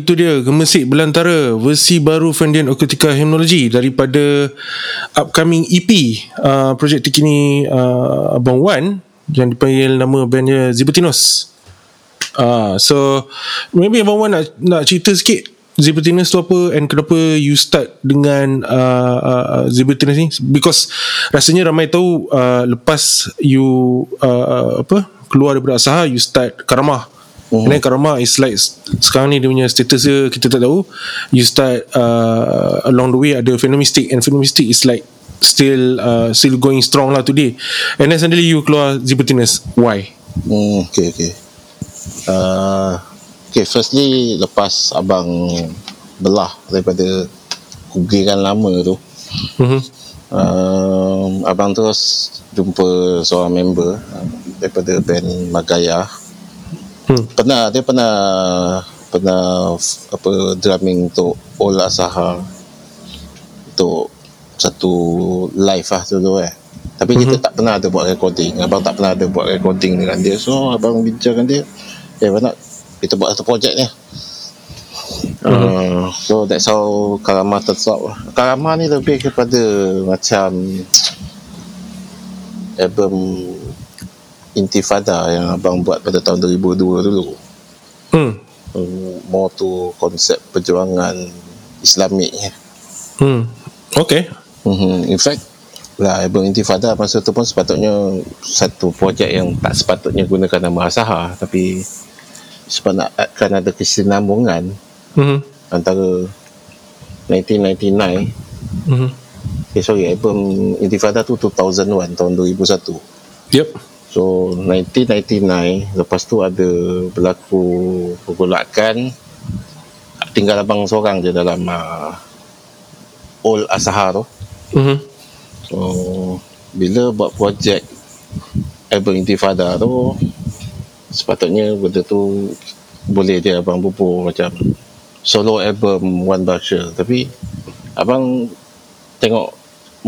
itu dia Gemesik Belantara versi baru Fendian Acoustica Hymnology daripada upcoming EP uh, projek terkini uh, Abang Wan yang dipanggil nama bandnya Zibertinos. Uh, so maybe Abang Wan nak, nak cerita sikit Zibertinos tu apa and kenapa you start dengan uh, uh, Zibertinos ni because rasanya ramai tahu uh, lepas you uh, apa keluar daripada Asaha you start Karamah Mhm. And then Karama is like Sekarang ni dia punya status dia Kita tak tahu You start uh, Along the way Ada Phenomistic And Phenomistic is like Still uh, Still going strong lah today And then suddenly you keluar Zibertinus Why? Hmm, okay, okay. Uh, okay, firstly, lepas abang belah daripada kugiran lama tu, Mm-hmm. um, abang terus jumpa seorang member uh, daripada band Magaya. Hmm. Pernah, dia pernah pernah apa drumming untuk All Asaha untuk satu live lah tu tu eh. Tapi kita tak pernah ada buat recording. Abang tak pernah ada buat recording dengan dia. So abang bincang dengan dia, eh abang nak kita buat satu projek ni. Uh, so that's how Karama tersuap lah. Karama ni lebih kepada macam album Intifada yang abang buat pada tahun 2002 dulu. Hmm. Uh, more to konsep perjuangan Islamik ya. Hmm. Okay. Mm-hmm. In fact, lah album Intifada masa tu pun sepatutnya satu projek yang tak sepatutnya gunakan nama Asaha tapi sebab nak akan ada kesinambungan Mm-hmm. antara 1999 Mm-hmm. eh sorry album Intifada tu 2001 tahun 2001 Yep. So 1999 lepas tu ada berlaku pergolakan tinggal abang seorang je dalam uh, All Asaha tu Mm-hmm. So bila buat projek album Intifada tu sepatutnya benda tu boleh je abang bubur macam solo album One Basher tapi abang tengok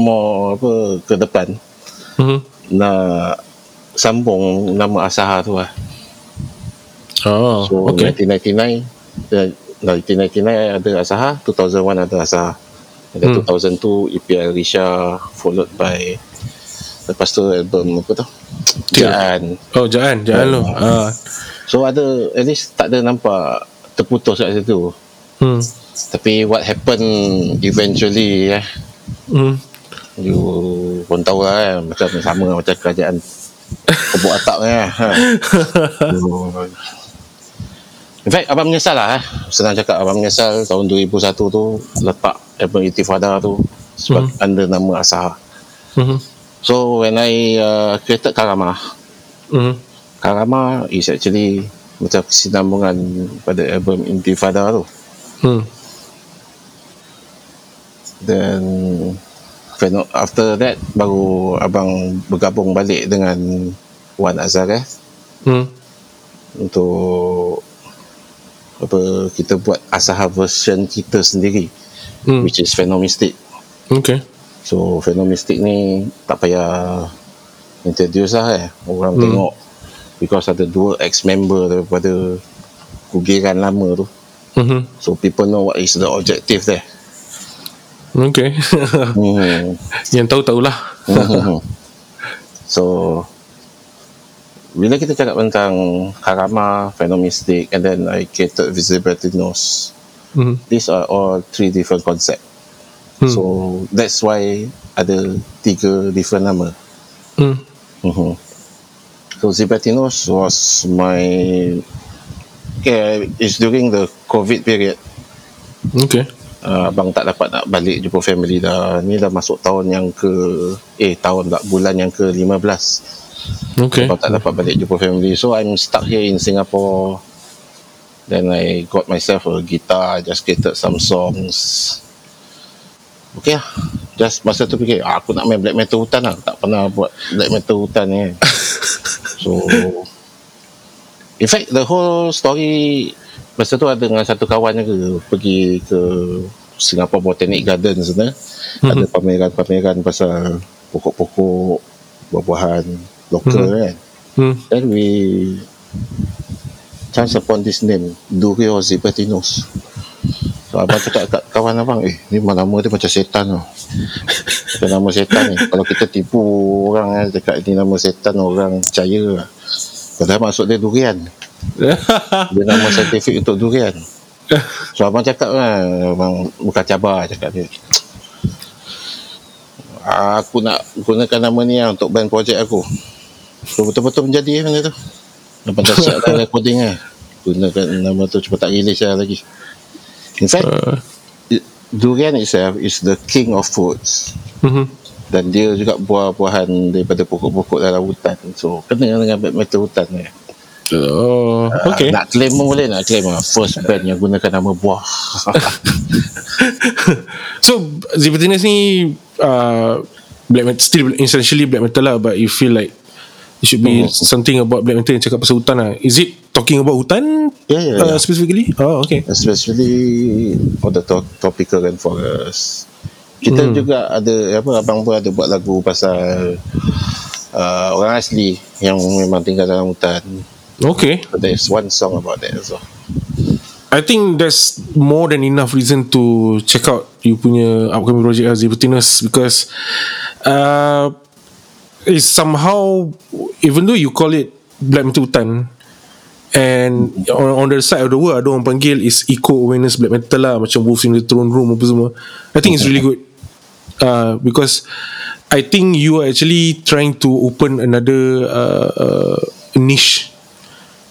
more apa ke depan Mm-hmm. nak sambung nama Asaha tu lah Oh, so okay. 1999 eh, 1999 ada Asaha 2001 ada Asaha ada Hmm. 2002 EPL Risha followed by lepas tu album apa tu. Jaan Oh, jangan, jangan lo. Ah. so ada at least tak ada nampak terputus kat situ Hmm. tapi what happen eventually eh Hmm. you pun tahu lah eh, macam sama macam kerajaan kebuk atap ni eh. ha. So, In fact, abang menyesal lah eh. Senang cakap, abang menyesal tahun 2001 tu letak album Intifada tu sebab Hmm. under nama Asaha. Mm-hmm. So, when I uh, created Karama, Mm-hmm. Karama is actually macam kesinambungan pada album Intifada tu. Hmm. Then, when- after that, baru abang bergabung balik dengan Wan Azhar eh. Hmm. untuk apa kita buat Asaha version kita sendiri Hmm. which is Phenomistic Okay. so Phenomistic ni tak payah introduce lah eh orang Hmm. tengok because ada dua ex-member daripada kugiran lama tu Mm-hmm. so people know what is the objective there Okay. hmm. Yang tahu tahulah. So bila kita cakap tentang Karama, Phenomistic and then I created Visibility Nose Hmm. these are all three different concept Hmm. so that's why ada tiga different nama Hmm. Mhm. so Zibatinos was my okay, it's during the COVID period Okay. Uh, abang tak dapat nak balik jumpa family dah. Ni dah masuk tahun yang ke eh tahun tak bulan yang ke 15 Okay. Abang tak dapat balik jumpa family. So I'm stuck here in Singapore. Then I got myself a guitar Just created some songs. Okay lah. Just masa tu fikir ah, Aku nak main black metal hutan lah. Tak pernah buat black metal hutan ni. So In fact the whole story Masa tu ada dengan satu kawan ke Pergi ke Singapore Botanic Gardens sana Mhm. Ada pameran-pameran pasal Pokok-pokok Buah-buahan Lokal Mhm. kan. Hmm. Then we chance upon this name Durio Zibertinus so abang cakap kat kawan abang eh ni nama dia macam setan tau macam nama setan ni. Kalau kita tipu orang eh, cakap ni nama setan orang percaya lah. Padahal maksud dia durian dia nama saintifik untuk durian. So abang cakap lah abang bukan cabar cakap dia. Aku nak gunakan nama ni lah untuk band projek aku. So betul-betul menjadi benda tu. Lepas dah siap dah recording lah. Gunakan nama tu Cuma tak release lah lagi. In fact Uh, Durian itself Is the king of fruits. Mhm. Dan dia juga buah-buahan Daripada pokok-pokok dalam hutan. So kena dengan metal hutan ni Oh, okay. Nak claim pun boleh Nak claim lah First band yang gunakan nama buah so Zibertinus ni uh, black metal still essentially black metal lah but you feel like it should be Hmm. something about black metal yang cakap pasal hutan lah is it talking about hutan Ya, ya, uh, ya. specifically oh okay Especially For the to- topical and forest Kita Hmm. juga ada apa Abang pun ada buat lagu pasal uh, Orang asli Yang memang tinggal dalam hutan okay. So there's one song about that as well. I think there's more than enough reason to check out you punya upcoming project as Zibertinus because uh, it's somehow even though you call it black metal hutan and on, on the side of the world ada orang panggil is eco awareness black metal lah macam Wolves in the Throne Room apa semua. I think it's really good. Uh, because I think you are actually trying to open another uh, uh, niche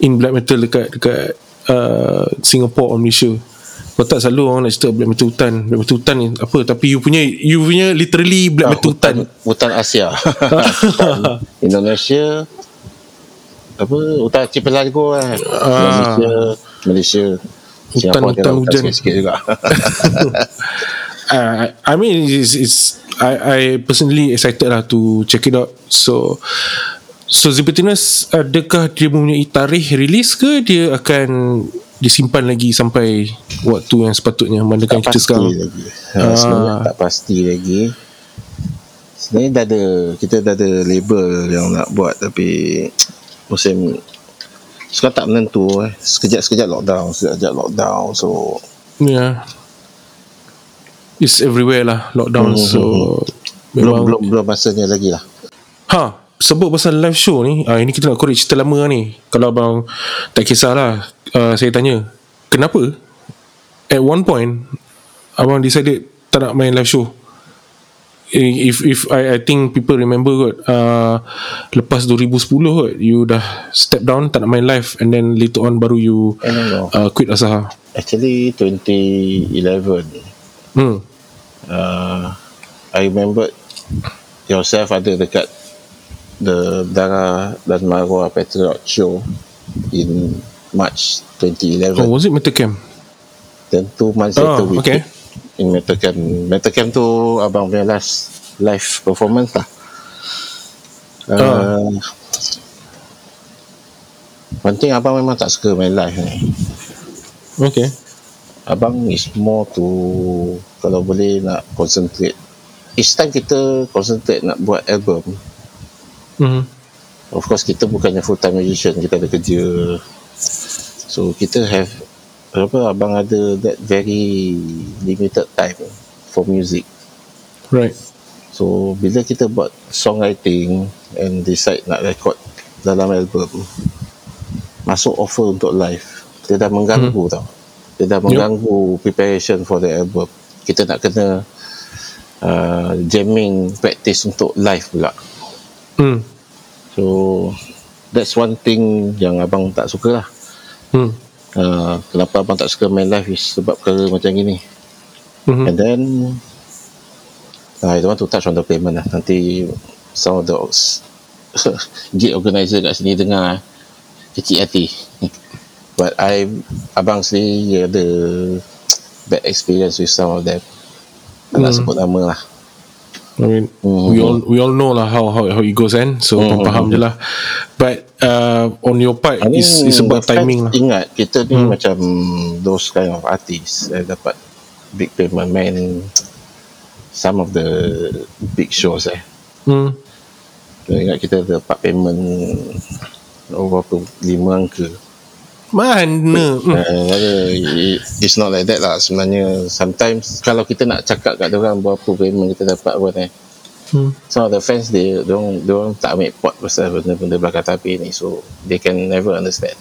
in black metal dekat dekat uh, Singapore or Malaysia kau tak selalu orang nak cerita black metal hutan black metal hutan ni apa tapi you punya you punya literally black Ah, metal hutan hutan Asia. hutan Indonesia apa hutan archipelago lah. Malaysia, Malaysia. Singapura hutan ada hujan. sikit-sikit juga. uh, I mean it's, it's I I personally excited lah to check it out so so Zibertinus adakah dia mempunyai tarikh release ke dia akan disimpan lagi sampai waktu yang sepatutnya mandakan tak kita sekarang lagi. Ha, sebenarnya tak pasti lagi. Sebenarnya dah ada kita dah ada label yang nak buat tapi musim sekarang tak menentu eh. Sekejap-sekejap lockdown, sekejap lockdown. So Yeah. It's everywhere lah lockdown so belum memang belum belum masanya lagi lah. ha sebut pasal live show ni ah, ini kita nak korek cerita lama ni. Kalau abang tak kisahlah uh, saya tanya kenapa? At one point abang decided tak nak main live show. If if I I think people remember kot uh, lepas 2010 kot you dah step down tak nak main live. And then later on baru you uh, quit Asaha Actually 2011 hmm. Uh, I remember yourself ada dekat the Dara dan Marwah Patriot show in March 2011 oh was it Metal Camp then two months Oh, later we okay. in Metal Camp tu abang punya last live performance lah. Uh, one thing abang memang tak suka main live ni. Okay. Abang is more to kalau boleh nak concentrate. Each time kita concentrate nak buat album, hmm of course kita bukannya full time musician, kita ada kerja. So kita have apa abang ada that very limited time for music. right So bila kita buat songwriting and decide nak record dalam album, masuk offer untuk live, dia dah mengganggu hmm. tau. Dia dah mengganggu preparation for the album. Kita nak kena uh, jamming practice untuk live pula. Hmm So that's one thing yang abang tak suka lah. hmm Uh, kenapa abang tak suka main live is sebab perkara macam gini. hmm And then I don't want to touch on the payment lah. Nanti some of the gig organizer kat sini dengar kecil hati. But I abang sendiri ada bad experience with some of them. Tak nak sebut nama lah. I mean, Hmm. we all we all know lah how how how it goes kan. So Hmm. mm faham je lah. But uh, on your part, I mean, it's, it's about timing lah. Ingat, kita ni Hmm. macam those kind of artists yang dapat big payment man some of the big shows eh. Hmm. Saya ingat kita dapat payment oh, berapa lima angka Mana. Uh, it- it's not like that lah sebenarnya sometimes kalau kita nak cakap kat orang berapa payment kita dapat pun eh Hmm. some of the fans dia diorang, diorang tak ambil pot pasal benda-benda belakang tapi ni so they can never understand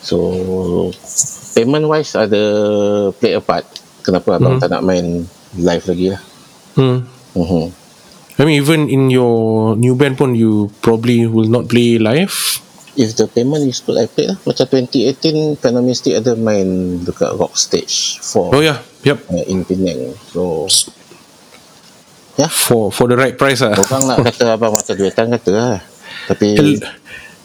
so payment wise ada play a part kenapa abang Hmm. tak nak main live lagi lah Hmm. uh-huh. I mean even in your new band pun you probably will not play live if the payment is good I play lah. Macam 2018 Phantom Mystic ada main dekat Rock Stage 4 Oh yeah. Yep uh, in Penang. So ya For for the right price lah orang nak kata abang mata duitan kata lah. Tapi Hel-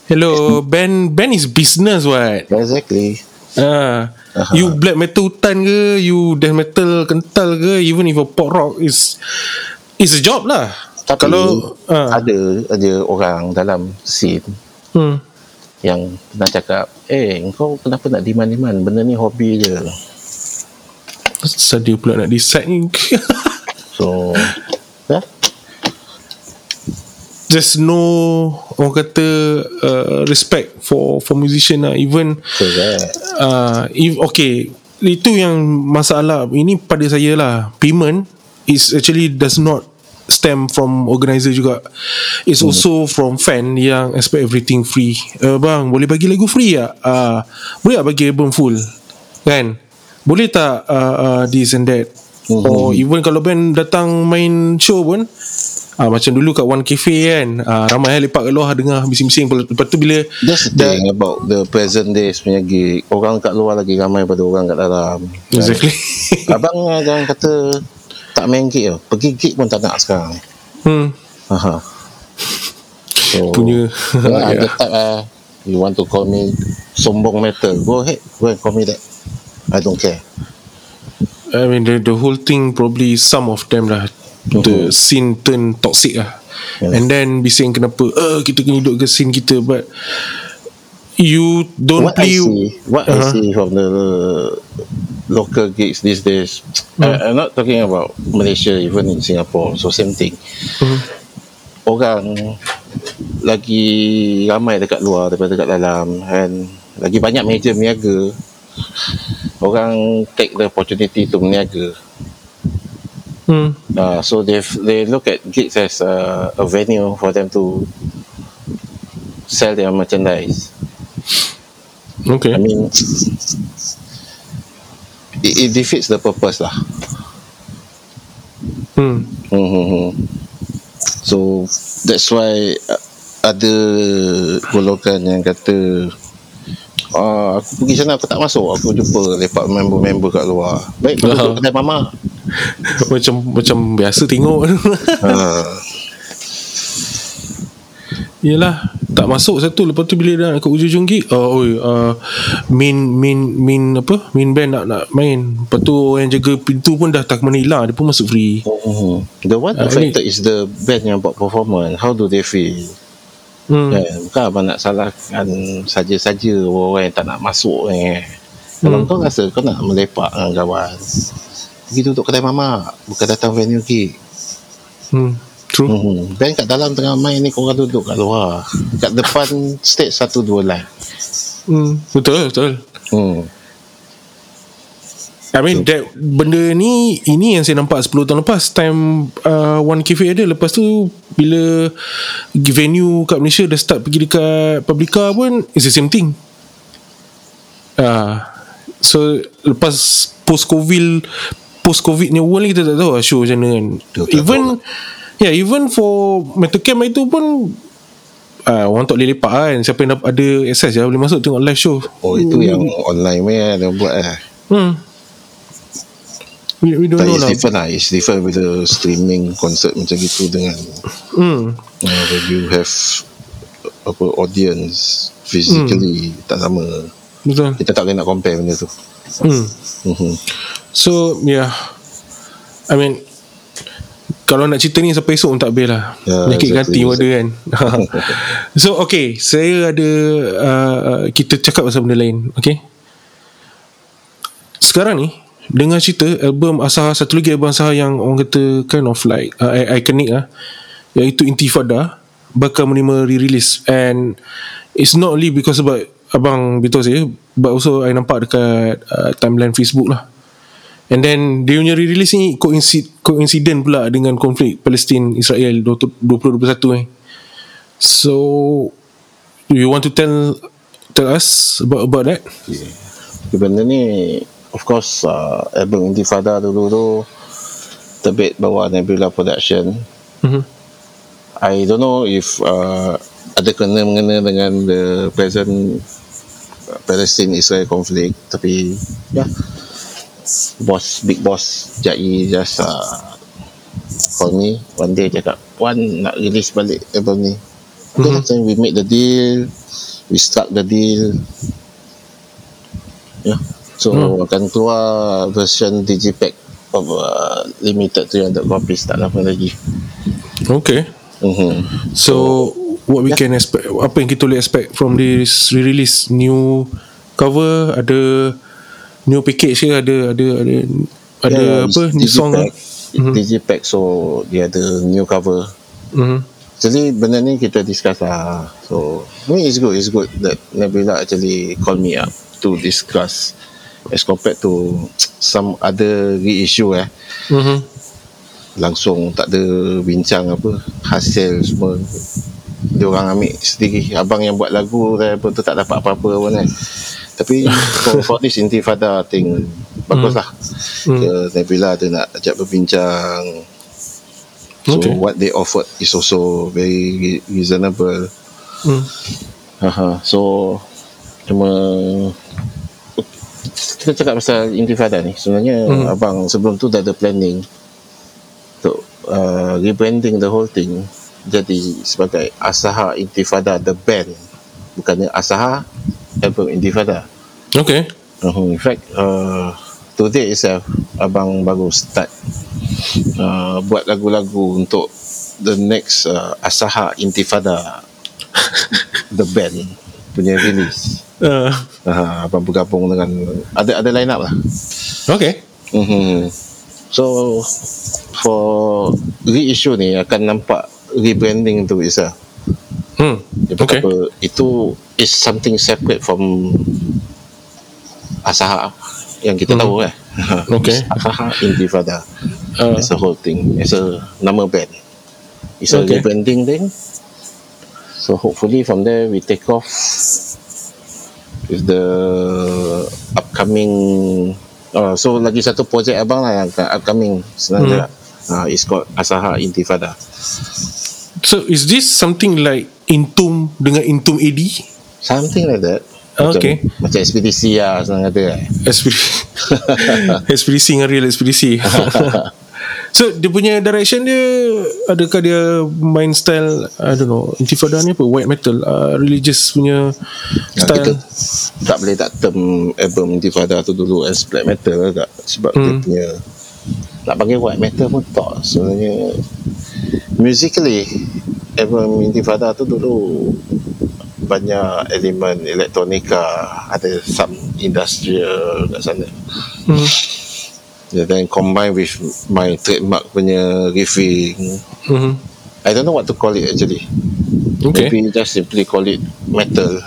Hello Band Band is business what? exactly. Ah, Aha. You black metal hutan ke? You death metal kental ke? Even if a pop rock is It's a job lah. Tapi Kalau ah, ada ada orang dalam scene. Hmm. Yang pernah cakap eh kau kenapa nak demand-demand? Benda ni hobi je. Pasal dia pula nak decide. Ni so ya. There's no Orang kata uh, Respect For for musician lah. Even correct uh, if, Okay Itu yang masalah. Ini pada saya lah. Payment Is actually does not Stem from organizer juga. It's also from fan Yang expect everything free. Uh, Bang boleh bagi lagu free tak? Uh, boleh tak bagi album full? Kan? Boleh tak uh, uh, This and that? Mhm. Or even kalau band datang main show pun Ah macam dulu kat One Cafe kan ah, Ramai lah lepak kat luar Dengar bising-bising. Lepas tu bila That's the thing about the present days punya gig. Orang kat luar lagi ramai pada orang kat dalam. Exactly. Abang jangan kata tak main gig tau. Pergi gig pun tak nak sekarang. hmm. Aha. So, Punya yeah, Ya. ada type uh, you want to call me sombong metal. Go ahead. Go and call me that. I don't care. I mean the, the whole thing probably some of them lah the scene turn toxic lah Yeah. and then bising kenapa uh, kita kena hidup ke scene kita but you don't what I play see, what I Uh-huh. see from the local gigs these days, I, I'm not talking about Malaysia, even in Singapore. So same thing. Mhm. Orang lagi ramai dekat luar daripada dekat dalam, and lagi banyak meja meniaga. Orang take the opportunity to meniaga. hmm. Uh, so they they look at gigs as a, a venue for them to sell their merchandise. okay I mean, it, it defeats the purpose lah. hmm. Mm-hmm. So that's why uh, ada golongan yang kata Ah, aku pergi sana aku tak masuk aku jumpa lepak member-member kat luar baik aku duduk kedai mama macam macam biasa tengok uh, Yelah Tak masuk satu Lepas tu bila dah Ke ujung-ujung gig oh, oi, uh, Main Main Main apa Main band nak nak main Lepas tu orang yang jaga pintu pun Dah tak kemana hilang Dia pun masuk free mm-hmm. the one Ah, affected is the band yang buat performance how do they feel hmm. Kan, bukan abang nak salahkan saja-saja orang yang tak nak masuk ni. Kalau Hmm. kau rasa kau nak melepak dengan kawan, pergi duduk kedai mama, bukan datang venue gig. hmm. True Hmm. Band kat dalam tengah main ni korang duduk kat luar. Kat depan stage satu dua line. hmm. Betul Betul Hmm. I mean that benda ni ini yang saya nampak 10 tahun lepas time uh, One Cafe ada lepas tu bila venue kat Malaysia dah start pergi dekat Publica pun it's the same thing. Uh, so lepas post covid post covid ni world ni kita tak tahu lah show macam mana kan. Betul, Even yeah even for Metal Camp itu pun uh, orang tak boleh lepak kan siapa yang ada access je boleh masuk tengok live show. Oh itu yang online punya dia buat eh. Hmm. We, we don't know it's lah. different lah. It's different with the streaming concert macam gitu dengan Hmm. uh, when you have apa audience physically tak sama. Betul. Kita tak boleh nak compare benda tu. Hmm. Mhm. So yeah. I mean kalau nak cerita ni sampai esok pun tak habis lah. Ya, Penyakit exactly, ganti pun ada kan. So okay. Saya ada uh, Kita cakap pasal benda lain Okay? Sekarang ni Dengar cerita Album Asaha Satu lagi album Asaha Yang orang kata Kind of like uh, Iconic lah. Iaitu Intifada Bakal menerima re-release. And It's not only because about abang betul saya but also I nampak dekat uh, timeline Facebook lah and then dia punya release ni coincid, coincident pula dengan konflik Palestin Israel 2021 eh. So you want to tell tell us about about that? Okay, benda ni of course uh, album Intifada dulu tu terbit bawah Nebula Production. Mm-hmm. I don't know if uh, ada kena mengena dengan the present Palestine Israel conflict tapi ya. yeah, boss big boss Jai just uh, call me one day cakap Puan nak release balik album ni okay, Mhm. mm-hmm. we make the deal we struck the deal yeah. so Hmm. akan keluar version digipack of uh, limited 300 copies tak lama lagi okay mm-hmm. So what we can expect apa yang kita boleh expect from this re-release new cover ada new package ke ada ada ada ada Yeah, apa it's new song digipack. Mhm. Digipack so dia ada new cover mm-hmm. Jadi benda ni kita discuss lah. So, I mean it's good, it's good that Nabila actually call me up to discuss as compared to some other reissue eh. Mm-hmm. Langsung tak ada bincang apa, hasil semua dia orang ambil sendiri. Abang yang buat lagu apa tu tak dapat apa-apa pun kan. Tapi for, for this intifada thing baguslah. Hmm. Hmm. Nabila ada nak ajak berbincang So Okay. what they offered is also very re- reasonable. Mm. Haha. So cuma kita cakap pasal intifada ni. Sebenarnya hmm. abang sebelum tu dah ada planning untuk uh, rebranding the whole thing jadi sebagai Asaha Intifada the band. Bukannya Asaha album Intifada. Okay Uh, in fact, uh, today itself abang baru start uh, buat lagu-lagu untuk the next uh, Asaha Intifada the band punya release. uh, Uh, abang bergabung dengan ada ada line up lah. Okay Mm-hmm. So for reissue ni akan nampak rebranding tu itself. Hmm. Dia Okay apa itu is something separate from Asaha yang kita Mhm. tahu eh. Okay. Asaha Intifada. uh, It's a whole thing. It's a nama band. It's a Okay. rebranding thing. So hopefully from there we take off with the upcoming uh, so lagi satu projek abang lah yang upcoming senang Hmm. hmm. uh, it's called Asaha Intifada So is this something like Intum dengan Intum AD something like that. Okay. macam, macam ekspedisi lah senang kata. Ekspedisi Ekspedisi dengan real ekspedisi So dia punya direction dia Adakah dia main style I don't know Intifada ni apa? White metal uh, Religious punya Nah, Style? kita tak boleh tak term album Intifada tu dulu as black metal agak sebab hmm. dia punya nak panggil white metal pun tak sebenarnya musically album Intifada tu dulu banyak elemen elektronika ada some industrial kat sana hmm. and then combine with my trademark punya riffing Hmm. I don't know what to call it actually Okay maybe just simply call it metal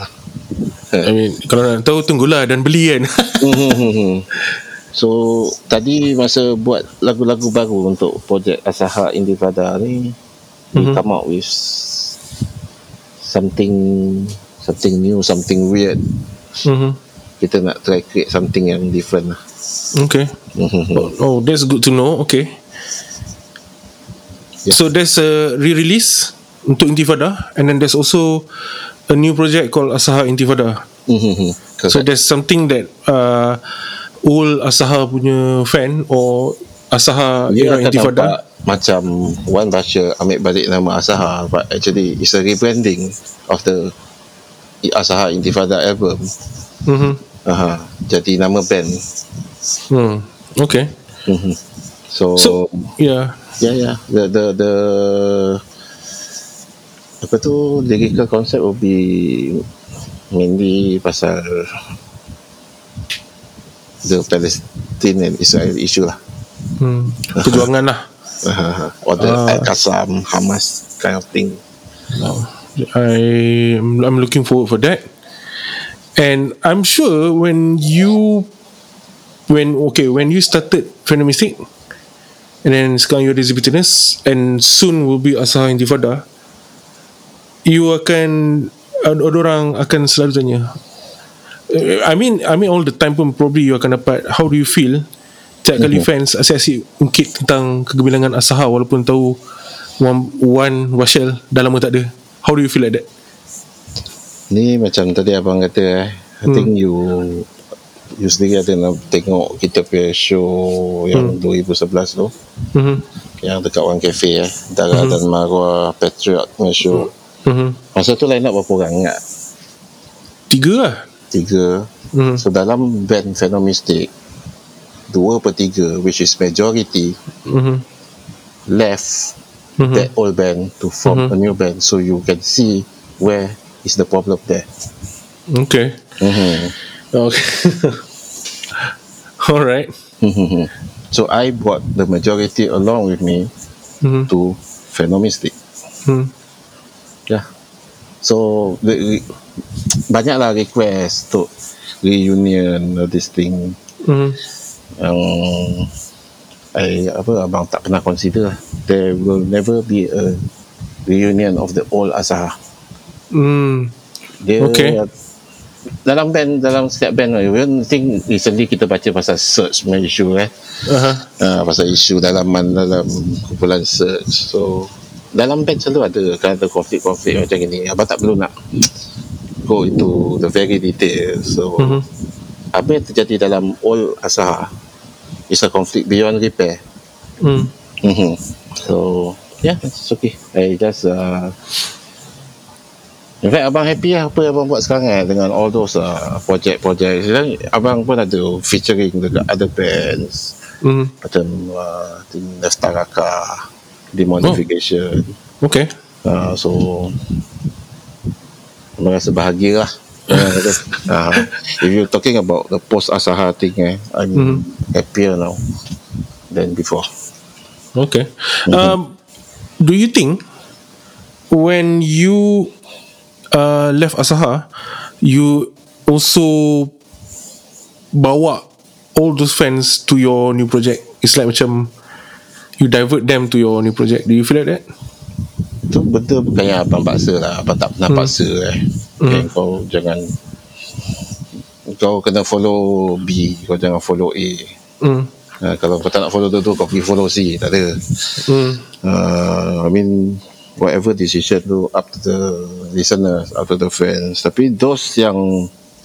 I mean Kalau nak tahu Tunggulah dan beli kan Mhm. so tadi masa buat lagu-lagu baru untuk projek Asaha Intifada ni we Mhm. come out with something something new something weird hmm. kita nak try create something yang different lah Okay Mhm. oh, that's good to know Okay Yeah. So there's a re-release Untuk Intifada And then there's also A new project called Asaha Intifada Mhm. So there's something that uh, Old Asaha punya fan Or Asaha dia era akan nampak Intifada macam One Russia ambil balik nama Asaha but actually it's a rebranding of the Asaha Intifada album mm-hmm. Aha, jadi nama band hmm. Okay Mhm. so, So Yeah Ya ya the the the apa tu lyrical concept will be mainly pasal the Palestine and Israel issue lah. Hmm. Perjuangan lah or the Ah. Al-Qassam Hamas kind of thing. I I'm looking forward for that. And I'm sure when you when okay when you started Phantom Mystic and then sekarang you ada Bitterness and soon will be Asaha Intifada you akan ada orang akan selalu tanya Uh, I mean I mean all the time pun probably you akan dapat. How do you feel? Tiap kali fans asyik-asyik ungkit tentang kegemilangan Asaha walaupun tahu Wan, Wan Washel dah lama tak ada. How do you feel like that? Ni macam tadi abang kata eh. I think you you sendiri ada nak tengok kita punya show yang 2011 tu. Mm-hmm. yang dekat One Cafe eh Dara dan Marwah Patriot punya show. Mm-hmm. masa tu line up berapa orang ingat? Tiga lah tiga mm-hmm. so dalam band Phenomistic dua per tiga which is majority Mm-hmm. left Mhm. that old band to form a new band so you can see where is the problem there okay Mhm. okay alright so I brought the majority along with me mm-hmm. to Phenomistic Mm-hmm. Yeah. So the, the, banyaklah request untuk reunion of this thing Mm-hmm. yang I apa abang tak pernah consider. There will never be a reunion of the old Asaha. Mm. Dia Okay. dalam band dalam setiap band I think recently kita baca pasal search punya isu eh Uh-huh. uh, pasal isu dalaman dalam kumpulan search so dalam band selalu ada kan ada konflik-konflik macam ni abang tak perlu nak go into the very detail so Mhm. apa yang terjadi dalam all Asaha is a conflict beyond repair Mm. mm-hmm. so yeah it's okay I just uh, in fact abang happy lah apa yang abang buat sekarang eh, dengan all those uh, project-project Sekarang abang pun ada featuring dekat other bands Mm. macam uh, I think Nestaraka Demodification Okay. uh, so abang rasa bahagia lah uh, if you talking about the post Asaha thing eh, I'm Mhm. happier now than before Okay. Um, do you think when you uh, left Asaha, you also bawa all those fans to your new project? It's like macam you divert them to your new project. Do you feel like that? Tu benda bukan yang abang paksa lah. Abang tak pernah paksa eh. Okay, kau jangan kau kena follow B kau jangan follow A. Mm. uh, kalau kau tak nak follow tu tu kau pergi follow C tak ada. Mm. uh, I mean whatever decision tu up to the listeners up to the fans tapi those yang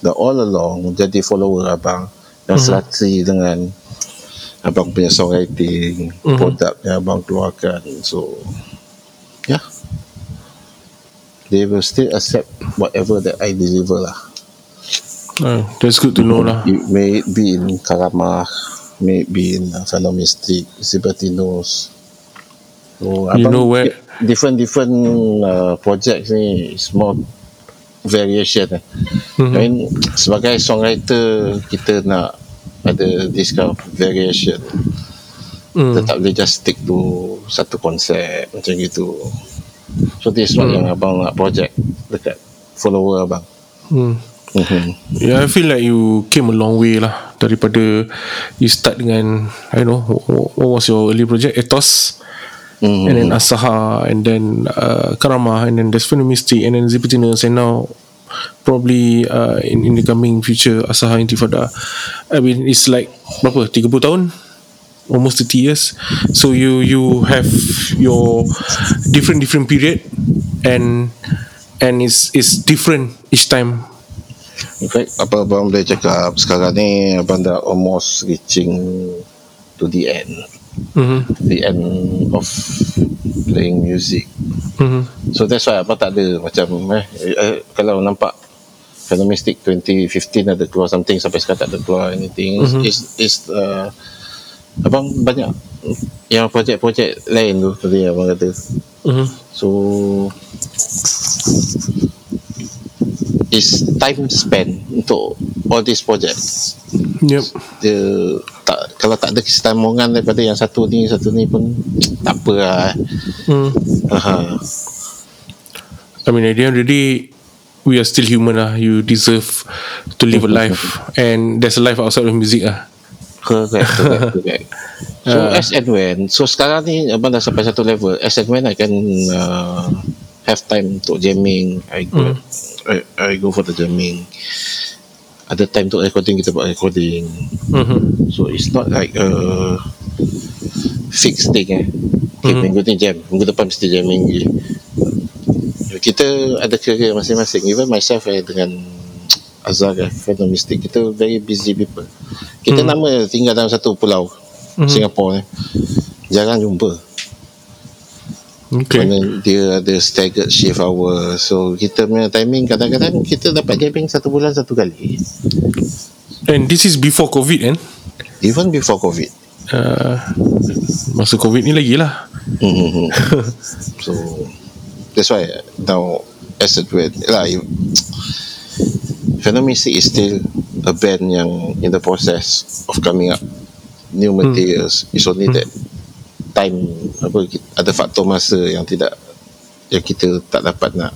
the all along jadi follower abang yang selati dengan abang punya songwriting Mhm. produk yang abang keluarkan so they will still accept whatever that I deliver lah Uh, that's good to know lah. it may it be in Karamah may it be in uh, Phenomistic Zibertinos so You know where- different different uh, projects ni is more variation eh. Mhm. I mean sebagai songwriter kita nak ada this kind of variation Mm. kita tak boleh just stick to satu konsep macam gitu so this one yang abang nak project dekat follower abang Mm. mm-hmm. Yeah, I feel like you came a long way lah daripada you start dengan I don't know what, what was your early project Ethos Mm-hmm. and then Asaha and then uh, Karama and then there's Mystic and then Zipitinus and now probably uh, in, in the coming future Asaha Intifada I mean it's like berapa 30 tahun almost 30 years so you you have your different different period and and it's it's different each time In fact, apa abang boleh cakap sekarang ni abang dah almost reaching to the end. mm-hmm. The end of playing music. Mm-hmm. So that's why abang tak ada macam eh, eh kalau nampak Phenomistic 2015 ada keluar something sampai sekarang tak ada keluar anything. Mm-hmm. Is is uh, abang banyak yang projek-projek lain tu tadi abang kata. Mm-hmm. So is time spent untuk all these projects yep dia tak kalau tak ada kesetampungan daripada yang satu ni satu ni pun tak apa lah mm. Aha. I mean at the end of the day we are still human lah you deserve to live a life and there's a life outside of music lah Correct, correct, correct. So as and when, so sekarang ni abang dah sampai satu level. As and when I can uh, have time untuk jamming, I go, I, I go for the jamming. Ada time untuk recording kita buat recording. mm-hmm. So it's not like a fixed thing eh. Okay, Mhm. minggu ni jam, minggu depan mesti jamming lagi. Kita ada career masing-masing. Even myself eh, dengan Azhar eh, Phantom Mystic, kita very busy people. Kita Mhm. nama tinggal dalam satu pulau, Mhm. Singapore eh. Jarang jumpa. okay Mana dia ada staggered shift hour. So kita punya timing kadang-kadang kita dapat jamming satu bulan satu kali. and this is before covid kan Even before COVID. uh, masa covid ni lagi lah Mm-hmm. so that's why now as a duet lah Phenomistic is still a band yang in the process of coming up new materials it's only that time apa ada faktor masa yang tidak yang kita tak dapat nak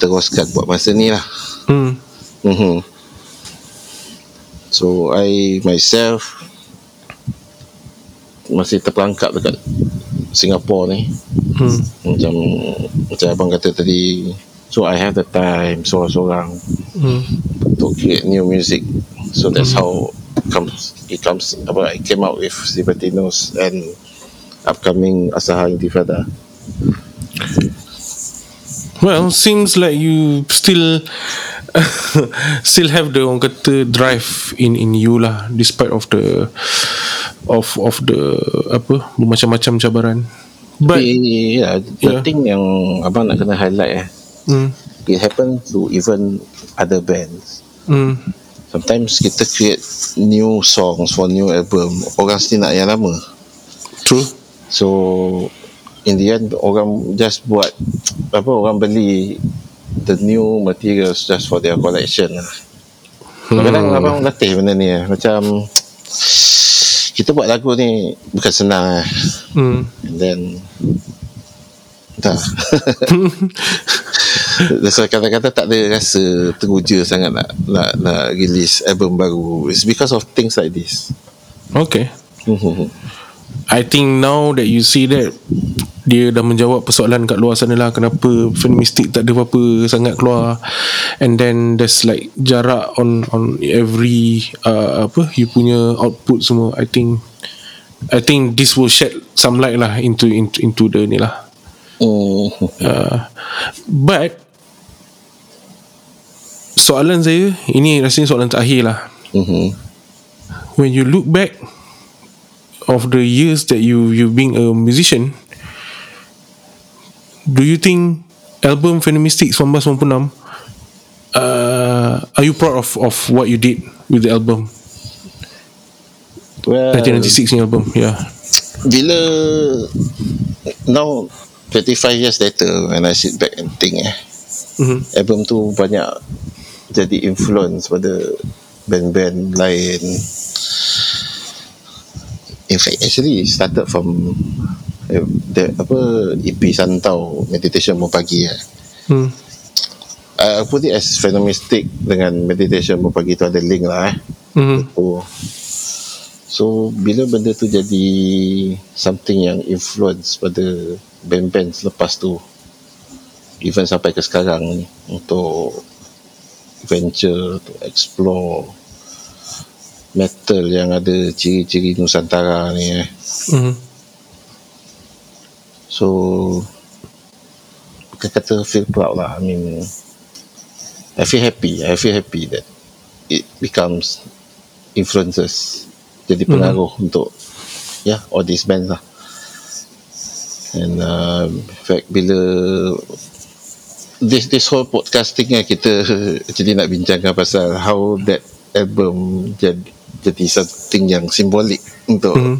teruskan buat masa ni lah hmm. mm-hmm. so I myself masih terperangkap dekat Singapore ni Hmm. macam macam abang kata tadi so I have the time seorang-seorang Hmm. to create new music so that's how comes it comes apa I came out with Libertinos and upcoming Asaha Intifada Well, seems like you still still have the orang kata drive in in you lah, despite of the of of the apa macam-macam cabaran. But yeah, the Yeah. thing yang abang nak kena highlight eh mm, it happen to even other bands mm, sometimes kita create new songs for new album orang still nak yang lama true. So in the end orang just buat apa orang beli the new materials just for their collection lah. Kadang-kadang Hmm. abang latih benda ni eh. Macam kita buat lagu ni bukan senang eh. Mm. And then dah. That's why kadang-kadang tak ada rasa teruja sangat nak nak nak release album baru. It's because of things like this. Okay. I think now that you see that dia dah menjawab persoalan kat luar sana lah kenapa Feministic tak ada apa-apa sangat keluar and then there's like jarak on on every uh, apa you punya output semua I think I think this will shed some light lah into into, into the ni lah Hmm. uh, but soalan saya ini rasanya soalan terakhir lah Mhm. when you look back of the years that you you being a musician do you think album Phenomistic 1996 uh, are you proud of of what you did with the album Well, 1996 ni album yeah bila now 25 years later when I sit back and think eh mm-hmm. album tu banyak jadi influence pada band-band lain in fact actually started from eh, the, apa EP Santau Meditation Mau Pagi eh. hmm. I put it as Phenomistic dengan Meditation Mau Pagi tu ada link lah eh Mm-hmm. Oh. So bila benda tu jadi something yang influence pada band-band selepas tu even sampai ke sekarang ni untuk venture to explore metal yang ada ciri-ciri Nusantara ni eh. Mm-hmm. So bukan kata feel proud lah I mean I feel happy I feel happy that it becomes influences jadi pengaruh untuk ya yeah, all these bands lah and uh, in fact bila this this whole podcasting ni kita jadi nak bincangkan pasal how that album jadi jadi something yang simbolik untuk Mhm.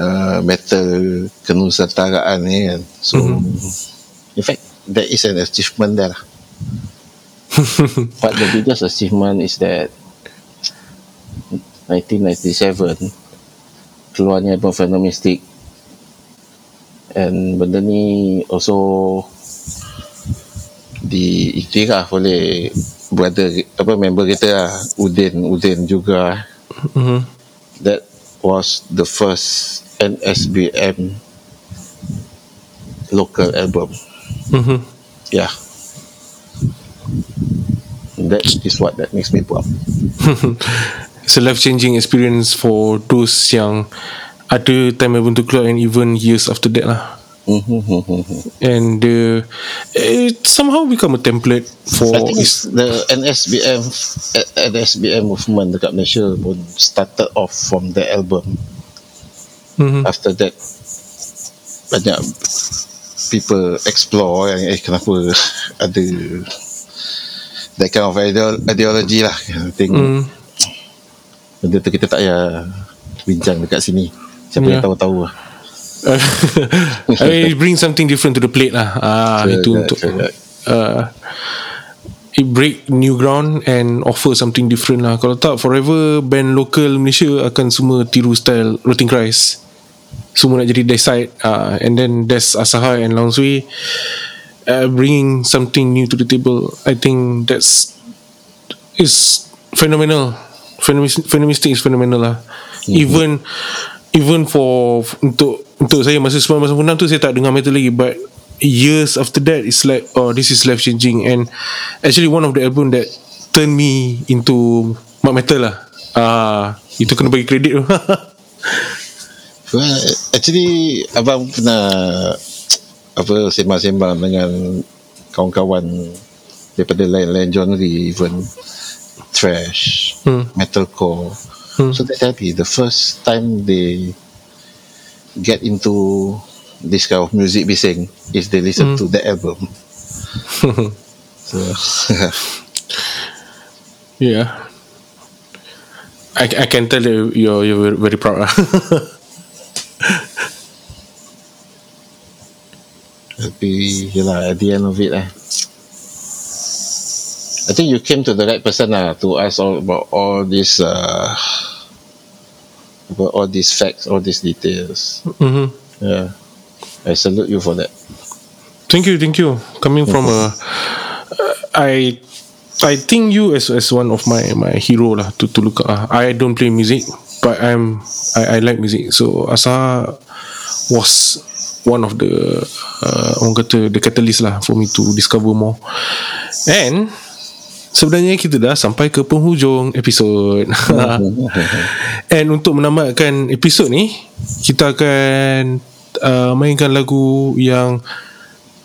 uh, metal kenusantaraan ni kan. So in fact there is an achievement there lah. But the biggest achievement is that 1997 keluarnya album Phenomistic and benda ni also diiktiraf oleh brother apa member kita lah Udin Udin juga Mhm. that was the first NSBM local album Mhm. yeah that is what that makes me proud It's a life changing experience for those yang ada time album tu keluar and even years after that lah. And the it somehow become a template for I think is the NSBM NSBM movement dekat Malaysia pun started off from the album Mhm. after that banyak people explore yang eh kenapa ada that kind of ideo- ideology lah I think Mm. benda tu kita tak payah bincang dekat sini siapa Yeah. yang tahu-tahu lah I mean, it brings something different to the plate lah. Ah, itu untuk uh, it break new ground and offer something different lah. Kalau tak forever band local Malaysia akan semua tiru style Rotting Christ. Semua nak jadi Decide uh, and then there's Asaha and Longsway uh, bringing something new to the table. I think that's is phenomenal. Phenomistic is phenomenal lah. Even even for untuk untuk saya masa 1996 tu saya tak dengar metal lagi but years after that it's like oh this is life changing and actually one of the album that turned me into mat metal lah. Ah, itu kena bagi kredit tu. Well, actually abang pernah apa sembang-sembang dengan kawan-kawan daripada lain-lain genre even trash, Hmm. metalcore. Hmm. So they tell me the first time they get into this kind of music bising is they listen to the album. so yeah. I, I can tell that you're you're very, proud. Tapi yelah at the end of it lah I think you came to the right person lah to ask all about all these uh, about all these facts, all these details. mm-hmm. Yeah, I salute you for that. Thank you, thank you. Coming from a, I, I think you as as one of my my hero lah to to look at. Uh, I don't play music, but I'm I, I like music. So Asa was one of the uh, orang kata the catalyst lah for me to discover more. And sebenarnya kita dah sampai ke penghujung episod. And untuk menamatkan episod ni, kita akan uh, mainkan lagu yang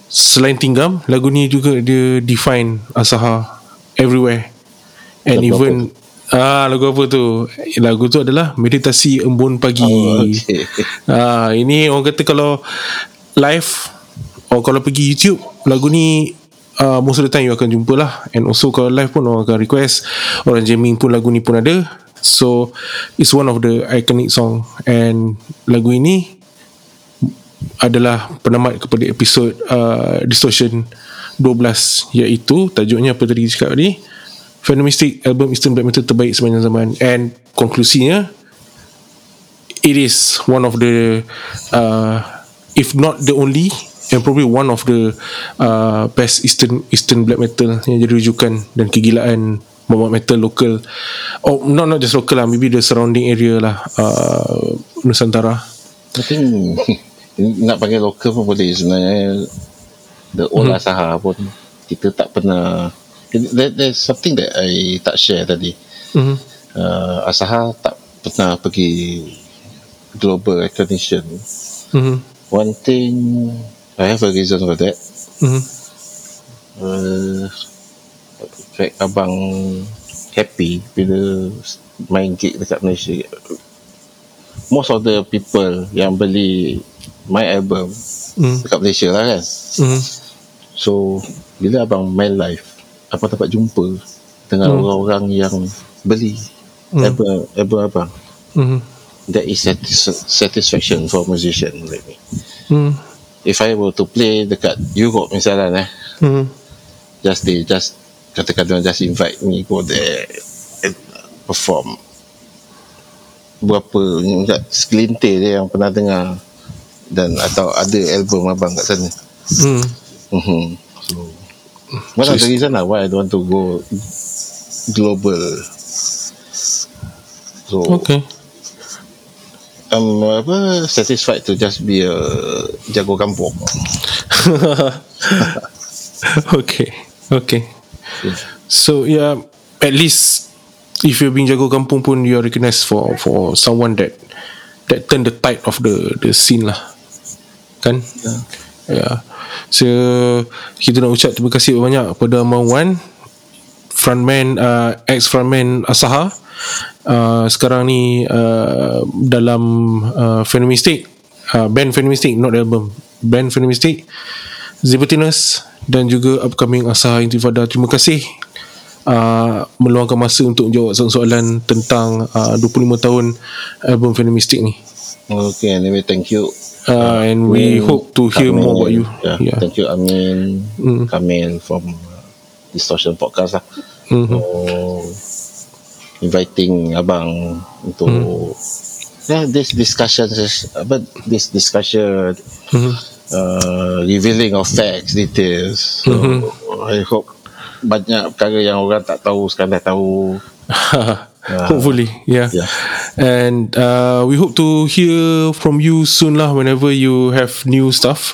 selain tinggam, lagu ni juga dia define Asaha everywhere. And Lagu even ah lagu apa tu? Lagu tu adalah meditasi embun pagi. Oh, okay. Ah ini orang kata kalau live or kalau pergi YouTube lagu ni uh, most of the time you akan jumpa lah. And also kalau live pun orang akan request. Orang jamming pun lagu ni pun ada. So it's one of the iconic song. And lagu ini adalah penamat kepada episod uh, Distortion 12 iaitu tajuknya apa tadi cakap tadi? Phenomistic album Eastern Black Metal terbaik sepanjang zaman. And konklusinya it is one of the uh, if not the only and probably one of the uh, best Eastern Eastern black metal yang jadi rujukan dan kegilaan Mohamad metal local oh not not just local lah maybe the surrounding area lah uh, Nusantara I think nak panggil local pun boleh sebenarnya the old Hmm. Asaha pun kita tak pernah there, there's something that I tak share tadi mm-hmm. uh, Asaha tak pernah pergi global recognition Mm-hmm. one thing I have a reason for that Mm-hmm. uh, fact abang happy bila main gig dekat Malaysia most of the people yang beli my album Mm-hmm. dekat Malaysia lah kan Mm-hmm. so bila abang main live abang dapat jumpa dengan Hmm. orang-orang yang beli Hmm. album, album abang Mm-hmm. that is satis- satisfaction for musician like me Mm-hmm. If I were to play dekat Europe misalnya eh Mm-hmm. just they just katakan dia just invite me go there and perform berapa enggak segelintir dia yang pernah dengar dan atau ada album abang kat sana Mm-hmm. mm-hmm. so One So of the reason lah why I don't want to go global. So Okay I'm apa satisfied to just be a jago kampung. Okay. Okay. So yeah At least If you're being jago kampung pun You are recognised for For someone that That turn the tide of the The scene lah. Kan? Yeah. Yeah. So Kita nak ucap terima kasih banyak Kepada Mawan Frontman uh, Ex-frontman Asaha uh, Sekarang ni uh, Dalam uh, Phenomistic uh, Band Phenomistic Not album Band Phenomistic Zibertinus dan juga upcoming Asaha Intifada terima kasih uh, meluangkan masa untuk menjawab soalan tentang uh, 25 tahun album Phenomistic ni Okay, anyway, thank you. uh, and we Amin, hope to hear Kamil. more about you Yeah, yeah. Thank you, Amin, Mm. Kamil from uh, Distortion Podcast lah. Mhm. For inviting abang untuk Mm. yeah, this discussion, apa this discussion, Mhm. uh, revealing of facts, details. So Mhm. I hope banyak perkara yang orang tak tahu sekarang dah tahu. hopefully yeah, Yeah. and uh, we hope to hear from you soon lah whenever you have new stuff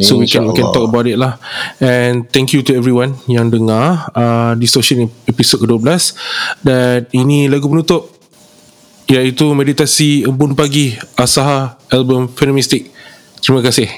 so we can we can talk about it lah. And thank you to everyone yang dengar uh, distortion episode ke-12 dan ini lagu penutup iaitu meditasi embun pagi Asaha album Phenomistic terima kasih